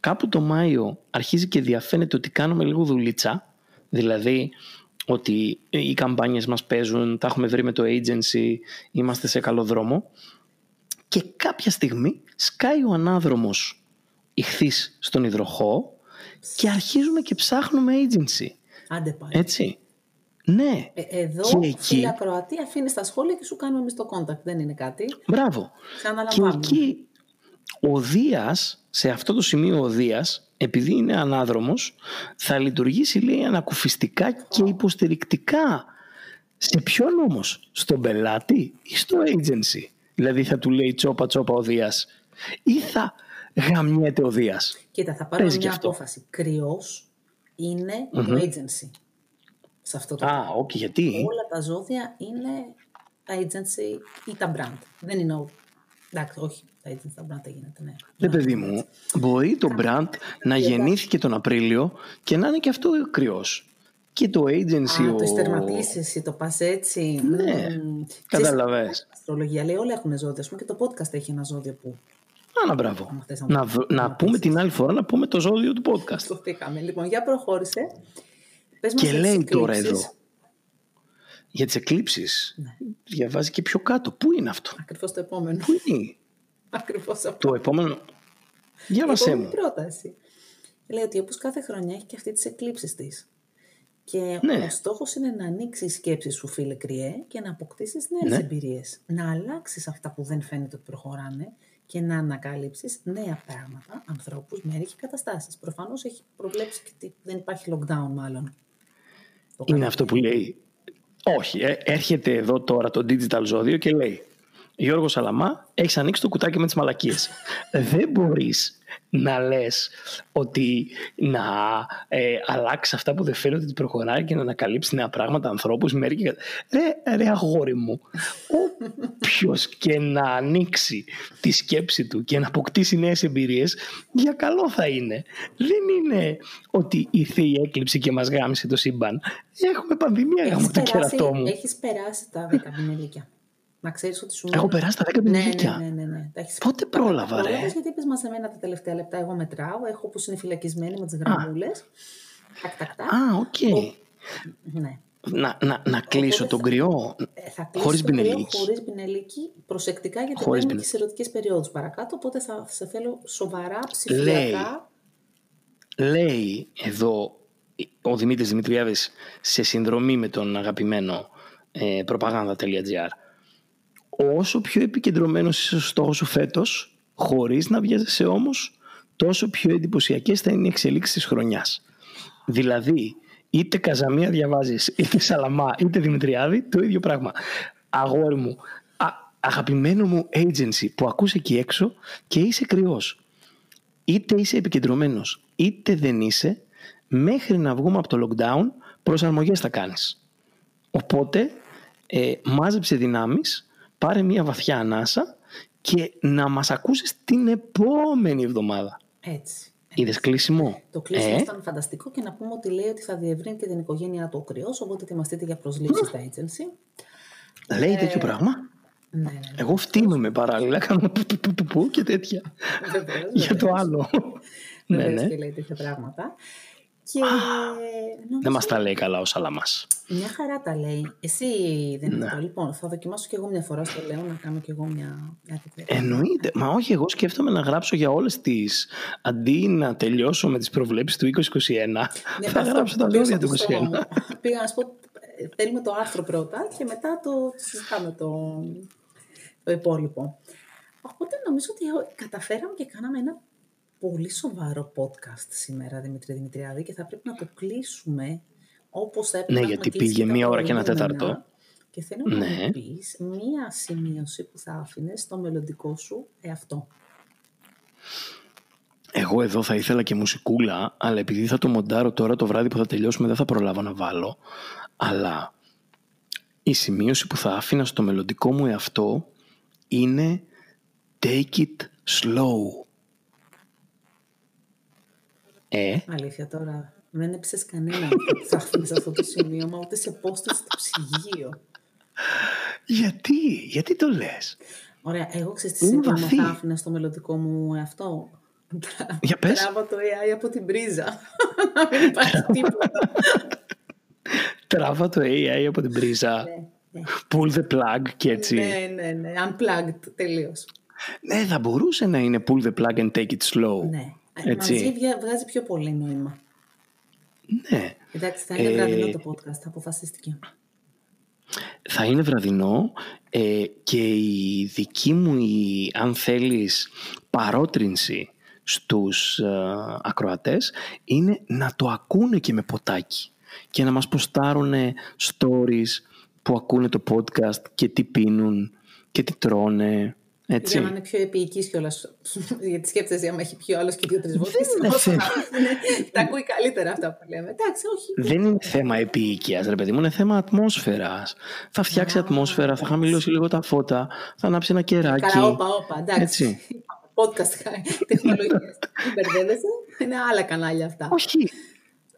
Speaker 2: κάπου το Μάιο αρχίζει και διαφαίνεται ότι κάνουμε λίγο δουλίτσα, δηλαδή ότι οι καμπάνιες μας παίζουν, τα έχουμε βρει με το agency, είμαστε σε καλό δρόμο και κάποια στιγμή σκάει ο ανάδρομος ηχθείς στον υδροχό και αρχίζουμε και ψάχνουμε agency.
Speaker 3: Άντε πάλι.
Speaker 2: Έτσι. Ναι.
Speaker 3: Ε, εδώ,
Speaker 2: Και εκεί-
Speaker 3: φίλα Κροατία, αφήνεις τα σχόλια και σου κάνουμε εμείς το contact. Δεν είναι κάτι.
Speaker 2: Μπράβο. Και
Speaker 3: Ξαναλαμβάνουμε.
Speaker 2: εκεί ο Δίας, σε αυτό το σημείο ο Δίας, επειδή είναι ανάδρομος, θα λειτουργήσει λέει ανακουφιστικά και υποστηρικτικά. Σε ποιον όμως, στον πελάτη ή στο agency; Δηλαδή θα του λέει τσόπα τσόπα ο Δίας ή θα γαμιέται ο Δίας.
Speaker 3: Κοίτα, θα πάρουμε
Speaker 2: Παίζει και
Speaker 3: μια
Speaker 2: αυτό.
Speaker 3: απόφαση. Κρυό είναι το agency. Σε αυτό το
Speaker 2: Α, όχι, γιατί;
Speaker 3: Όλα τα ζώδια είναι τα agency ή τα brand. Δεν είναι ο... Εντάξει, όχι, τα agency, τα brand δεν γίνεται, ναι.
Speaker 2: Ναι, παιδί μου, μπορεί το brand να γεννήθηκε τον Απρίλιο και να είναι και αυτό κρυός. Και το agency,
Speaker 3: Α,
Speaker 2: ο...
Speaker 3: το εστερματίσεις εσύ, το πας έτσι.
Speaker 2: Ναι,
Speaker 3: Μμμ.
Speaker 2: καταλαβες.
Speaker 3: Ξέρεις, Αστρολογία λέει, όλα έχουν ζώδια. Ας πούμε και το podcast έχει ένα ζώδιο που
Speaker 2: Άνα, μπράβο.
Speaker 3: Άμα θες να
Speaker 2: Να,
Speaker 3: το-
Speaker 2: β-
Speaker 3: να
Speaker 2: να
Speaker 3: το
Speaker 2: πούμε
Speaker 3: πεις.
Speaker 2: την άλλη φορά να πούμε το ζώδιο του podcast.
Speaker 3: σκοφτήκαμε. Λοιπόν, για προχώρησε. Πες μας
Speaker 2: Και
Speaker 3: για τις
Speaker 2: λέει τώρα
Speaker 3: εκλήψεις.
Speaker 2: εδώ. Για τις εκλήψεις.
Speaker 3: Ναι.
Speaker 2: Διαβάζει και πιο κάτω. Πού είναι αυτό;
Speaker 3: Ακριβώς το επόμενο.
Speaker 2: Πού είναι; (laughs)
Speaker 3: Ακριβώς αυτό.
Speaker 2: Το επόμενο. Διάβασέ
Speaker 3: Επόμενη
Speaker 2: μου.
Speaker 3: πρόταση. Λέει ότι όπως κάθε χρονιά έχει και αυτή τις εκλήψεις της. Και
Speaker 2: Ναι.
Speaker 3: ο στόχος είναι να ανοίξεις η σκέψη σου, φίλε κρυέ, και να αποκτήσεις νέες
Speaker 2: Ναι.
Speaker 3: εμπειρίες. Να αλλάξεις αυτά που δεν φαίνεται ότι προχωράνε και να ανακαλύψεις νέα πράγματα, ανθρώπους, μέρη και καταστάσεις. Προφανώς έχει προβλέψει και ότι δεν υπάρχει lockdown μάλλον. Το
Speaker 2: Είναι
Speaker 3: καλό.
Speaker 2: αυτό που λέει. Όχι, ε, έρχεται εδώ τώρα το digital ζώδιο και λέει Γιώργος Σαλαμά, έχεις ανοίξει το κουτάκι με τις μαλακίες. Δεν μπορείς να λες ότι να ε, αλλάξει αυτά που δεν φαίνονται ότι προχωράει και να ανακαλύψει νέα πράγματα, ανθρώπους, μέρη και... Ρε, ρε αγόρι μου, όποιος και να ανοίξει τη σκέψη του και να αποκτήσει νέες εμπειρίες, για καλό θα είναι. Δεν είναι ότι ήρθε η έκλειψη και μας γάμισε το σύμπαν. Έχουμε πανδημία γάμο
Speaker 3: Έχεις
Speaker 2: το
Speaker 3: περάσει,
Speaker 2: κερατό μου.
Speaker 3: έχεις περάσει τα δέκα πινελίκια. Να ξέρεις ότι σου
Speaker 2: Έχω
Speaker 3: μένουν-
Speaker 2: περάσει τα δέκα
Speaker 3: Ναι,
Speaker 2: πινελίκια.
Speaker 3: ναι, ναι, ναι, ναι. Τα έχεις-
Speaker 2: Πότε
Speaker 3: τα-
Speaker 2: πρόλαβα,
Speaker 3: τα
Speaker 2: ρε;
Speaker 3: πρόλαβες γιατί είπες μαζεμένα τα τελευταία λεπτά. Εγώ μετράω. Έχω όπως είναι φυλακισμένοι με τις γραμμούλες. Τακ, τακ, τακ.
Speaker 2: Α, οκ.
Speaker 3: Ναι.
Speaker 2: Να, να, να κλείσω τον κρυό
Speaker 3: Ε, Θα κλείσει
Speaker 2: χωρίς
Speaker 3: το κρύο
Speaker 2: πινελίκι.
Speaker 3: Χωρίς πινελίκι, προσεκτικά γιατί
Speaker 2: Χωρίς
Speaker 3: μπαίνουμε
Speaker 2: πινε-
Speaker 3: και σε ερωτικές περιόδους παρακάτω, οπότε θα σε θέλω σοβαρά, ψηφιακά.
Speaker 2: Λέει εδώ ο Δημήτρης Δημητριάδης σε συνδρομή με τον αγαπημένο ε, propaganda.gr όσο πιο επικεντρωμένος είσαι στο στόχο σου φέτος χωρίς να βιάζεσαι όμως τόσο πιο εντυπωσιακές θα είναι οι εξελίξεις της χρονιάς. Δηλαδή είτε Καζαμία διαβάζεις είτε Σαλαμά είτε Δημητριάδη το ίδιο πράγμα. Αγόρι μου α, αγαπημένο μου agency που ακούς εκεί έξω και είσαι κρυός είτε είσαι επικεντρωμένος είτε δεν είσαι μέχρι να βγούμε από το lockdown προσαρμογές θα κάνεις οπότε ε, μάζεψε δυνάμεις πάρε μια βαθιά ανάσα και να μας ακούσεις την επόμενη εβδομάδα
Speaker 3: Έτσι.
Speaker 2: είδες κλείσιμο;
Speaker 3: Το κλείσιμο
Speaker 2: Ε,
Speaker 3: ήταν φανταστικό και να πούμε ότι λέει ότι θα διευρύνει και την οικογένειά του ο κρυός, οπότε ετοιμαστείτε για προσλήψεις στα agency.
Speaker 2: λέει τέτοιο πράγμα;
Speaker 3: Ναι, ναι, ναι.
Speaker 2: εγώ φτύνομαι παράλληλα κάνω που, που, που, που, που και τέτοια
Speaker 3: Βεβαίως,
Speaker 2: για το
Speaker 3: βεβαίως.
Speaker 2: άλλο ναι,
Speaker 3: Βεβαίως
Speaker 2: ναι.
Speaker 3: και λέει τέτοια πράγματα. Και
Speaker 2: δεν
Speaker 3: νομίζω
Speaker 2: μας τα λέει καλά ο Σαλαμάς
Speaker 3: μια χαρά τα λέει. Εσύ δεν
Speaker 2: Ναι.
Speaker 3: είναι το. Λοιπόν, θα δοκιμάσω και εγώ μια φορά στο λέω να κάνω και εγώ μια, μια τέτοια.
Speaker 2: Εννοείται. Μα όχι, εγώ σκέφτομαι να γράψω για όλες τις... Αντί να τελειώσω με τις προβλέψεις του 2021,
Speaker 3: Ναι,
Speaker 2: θα
Speaker 3: αυτό
Speaker 2: γράψω τα
Speaker 3: πήγα
Speaker 2: λόγια του
Speaker 3: στο στόμα
Speaker 2: 2021.
Speaker 3: μου. Πήγα να σου πω, ε, θέλουμε το άρθρο πρώτα και μετά το συζητάμε το, το υπόλοιπο. Οπότε νομίζω ότι ε, καταφέραμε και κάναμε ένα πολύ σοβαρό podcast σήμερα, Δημήτρη Δημητριάδη, και θα πρέπει να το κλείσουμε όπως θα έπρεπε
Speaker 2: Ναι,
Speaker 3: να
Speaker 2: γιατί
Speaker 3: έχουμε κλείσει
Speaker 2: πήγε
Speaker 3: και τα
Speaker 2: μία ώρα και ένα
Speaker 3: προηγούμενα.
Speaker 2: τέταρτο.
Speaker 3: Και θέλω να
Speaker 2: Ναι.
Speaker 3: μου πεις μία σημείωση που θα άφηνες στο μελλοντικό σου εαυτό.
Speaker 2: Εγώ εδώ θα ήθελα και μουσικούλα, αλλά επειδή θα το μοντάρω τώρα το βράδυ που θα τελειώσουμε δεν θα προλάβω να βάλω. Αλλά η σημείωση που θα άφηνα στο μελλοντικό μου εαυτό είναι take it slow. Ε,
Speaker 3: Αλήθεια τώρα, δεν έψες κανέναν που θα άφηνες αυτό το σημείωμα, ούτε σε πόστο στο ψυγείο.
Speaker 2: γιατί, γιατί το λες;
Speaker 3: Ωραία, εγώ ξέρεις τι
Speaker 2: Είναι
Speaker 3: σύντομα
Speaker 2: βαθύ.
Speaker 3: θα άφηνα στο μελλοντικό μου εαυτό.
Speaker 2: Για πες.
Speaker 3: Τράβα το AI από την πρίζα. να μην υπάρχει τίποτα.
Speaker 2: Τράβα το AI από την πρίζα,
Speaker 3: ναι, ναι.
Speaker 2: pull the plug και έτσι.
Speaker 3: ναι, ναι, ναι. Unplugged τελείως.
Speaker 2: Ναι, θα μπορούσε να είναι pull the plug and take it slow.
Speaker 3: Ναι.
Speaker 2: Έτσι.
Speaker 3: Μαζί βγα- βγάζει πιο πολύ νόημα.
Speaker 2: Ναι.
Speaker 3: Εντάξει, θα είναι
Speaker 2: Ε,
Speaker 3: βραδινό το podcast, αποφασίστηκε.
Speaker 2: θα είναι βραδινό ε, και η δική μου, η, αν θέλεις, παρότρινση στους ε, ακροατές είναι να το ακούνε και με ποτάκι και να μας ποστάρουν stories που ακούνε το podcast και τι πίνουν και τι τρώνε. Έτσι.
Speaker 3: Για να είναι πιο επίοικη κιόλας. (laughs) Γιατί σκέφτεσαι, άμα έχει πιο άλλος και δύο-τρει βόλτε.
Speaker 2: είναι θέμα.
Speaker 3: Τα ακούει καλύτερα αυτά που λέμε. Εντάξει, όχι.
Speaker 2: Δεν είναι θέμα επίοικιας, ρε παιδί μου, είναι θέμα ατμόσφαιρας. Θα φτιάξει ατμόσφαιρα, θα χαμηλώσει λίγο τα φώτα, θα ανάψει ένα κεράκι.
Speaker 3: Καλά, όπα, όπα. Εντάξει.
Speaker 2: Έτσι.
Speaker 3: Podcast, τεχνολογία. Μην μπερδεύεσαι. Είναι άλλα κανάλια αυτά.
Speaker 2: Όχι.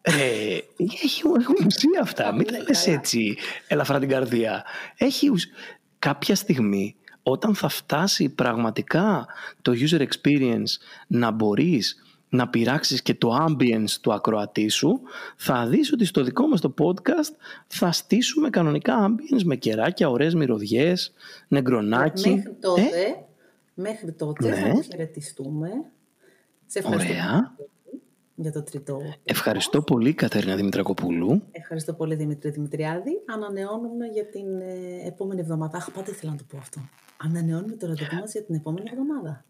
Speaker 2: Ε, έχει, έχουν ουσία αυτά. Μην τα
Speaker 3: είναι
Speaker 2: λες
Speaker 3: καλά.
Speaker 2: έτσι ελαφρά την καρδία. Έχει ουσ- Κάποια στιγμή όταν θα φτάσει πραγματικά το user experience να μπορείς να πειράξεις και το ambience του ακροατή σου, θα δεις ότι στο δικό μας το podcast θα στήσουμε κανονικά ambience με κεράκια, ωραίες μυρωδιές, νεγκρονάκι.
Speaker 3: Μέχρι τότε,
Speaker 2: Ε,
Speaker 3: μέχρι τότε
Speaker 2: Ναι.
Speaker 3: θα αποχαιρετιστούμε. Σε ευχαριστώ
Speaker 2: ωραία.
Speaker 3: για το τρίτο.
Speaker 2: Ευχαριστώ πολύ Κατερίνα Δημητρακοπούλου.
Speaker 3: Ευχαριστώ πολύ Δημήτρη Δημητριάδη. Ανανεώνουμε για την ε, επόμενη εβδομάδα. Αχ, πάντα ήθελα να το πω αυτό. Ανανεώνουμε το ραντεβού μας για την επόμενη εβδομάδα.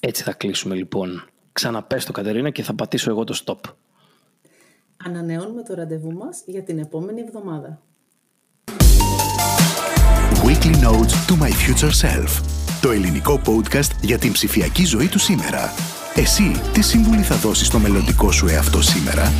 Speaker 2: Έτσι θα κλείσουμε λοιπόν. Ξαναπες το Κατερίνα και θα πατήσω εγώ το stop.
Speaker 3: Ανανεώνουμε το ραντεβού μας για την επόμενη εβδομάδα.
Speaker 1: Weekly Notes to My Future Self. Το ελληνικό podcast για την ψηφιακή ζωή του σήμερα. Εσύ, τι σύμβουλη θα δώσεις στο μελλοντικό σου εαυτό σήμερα;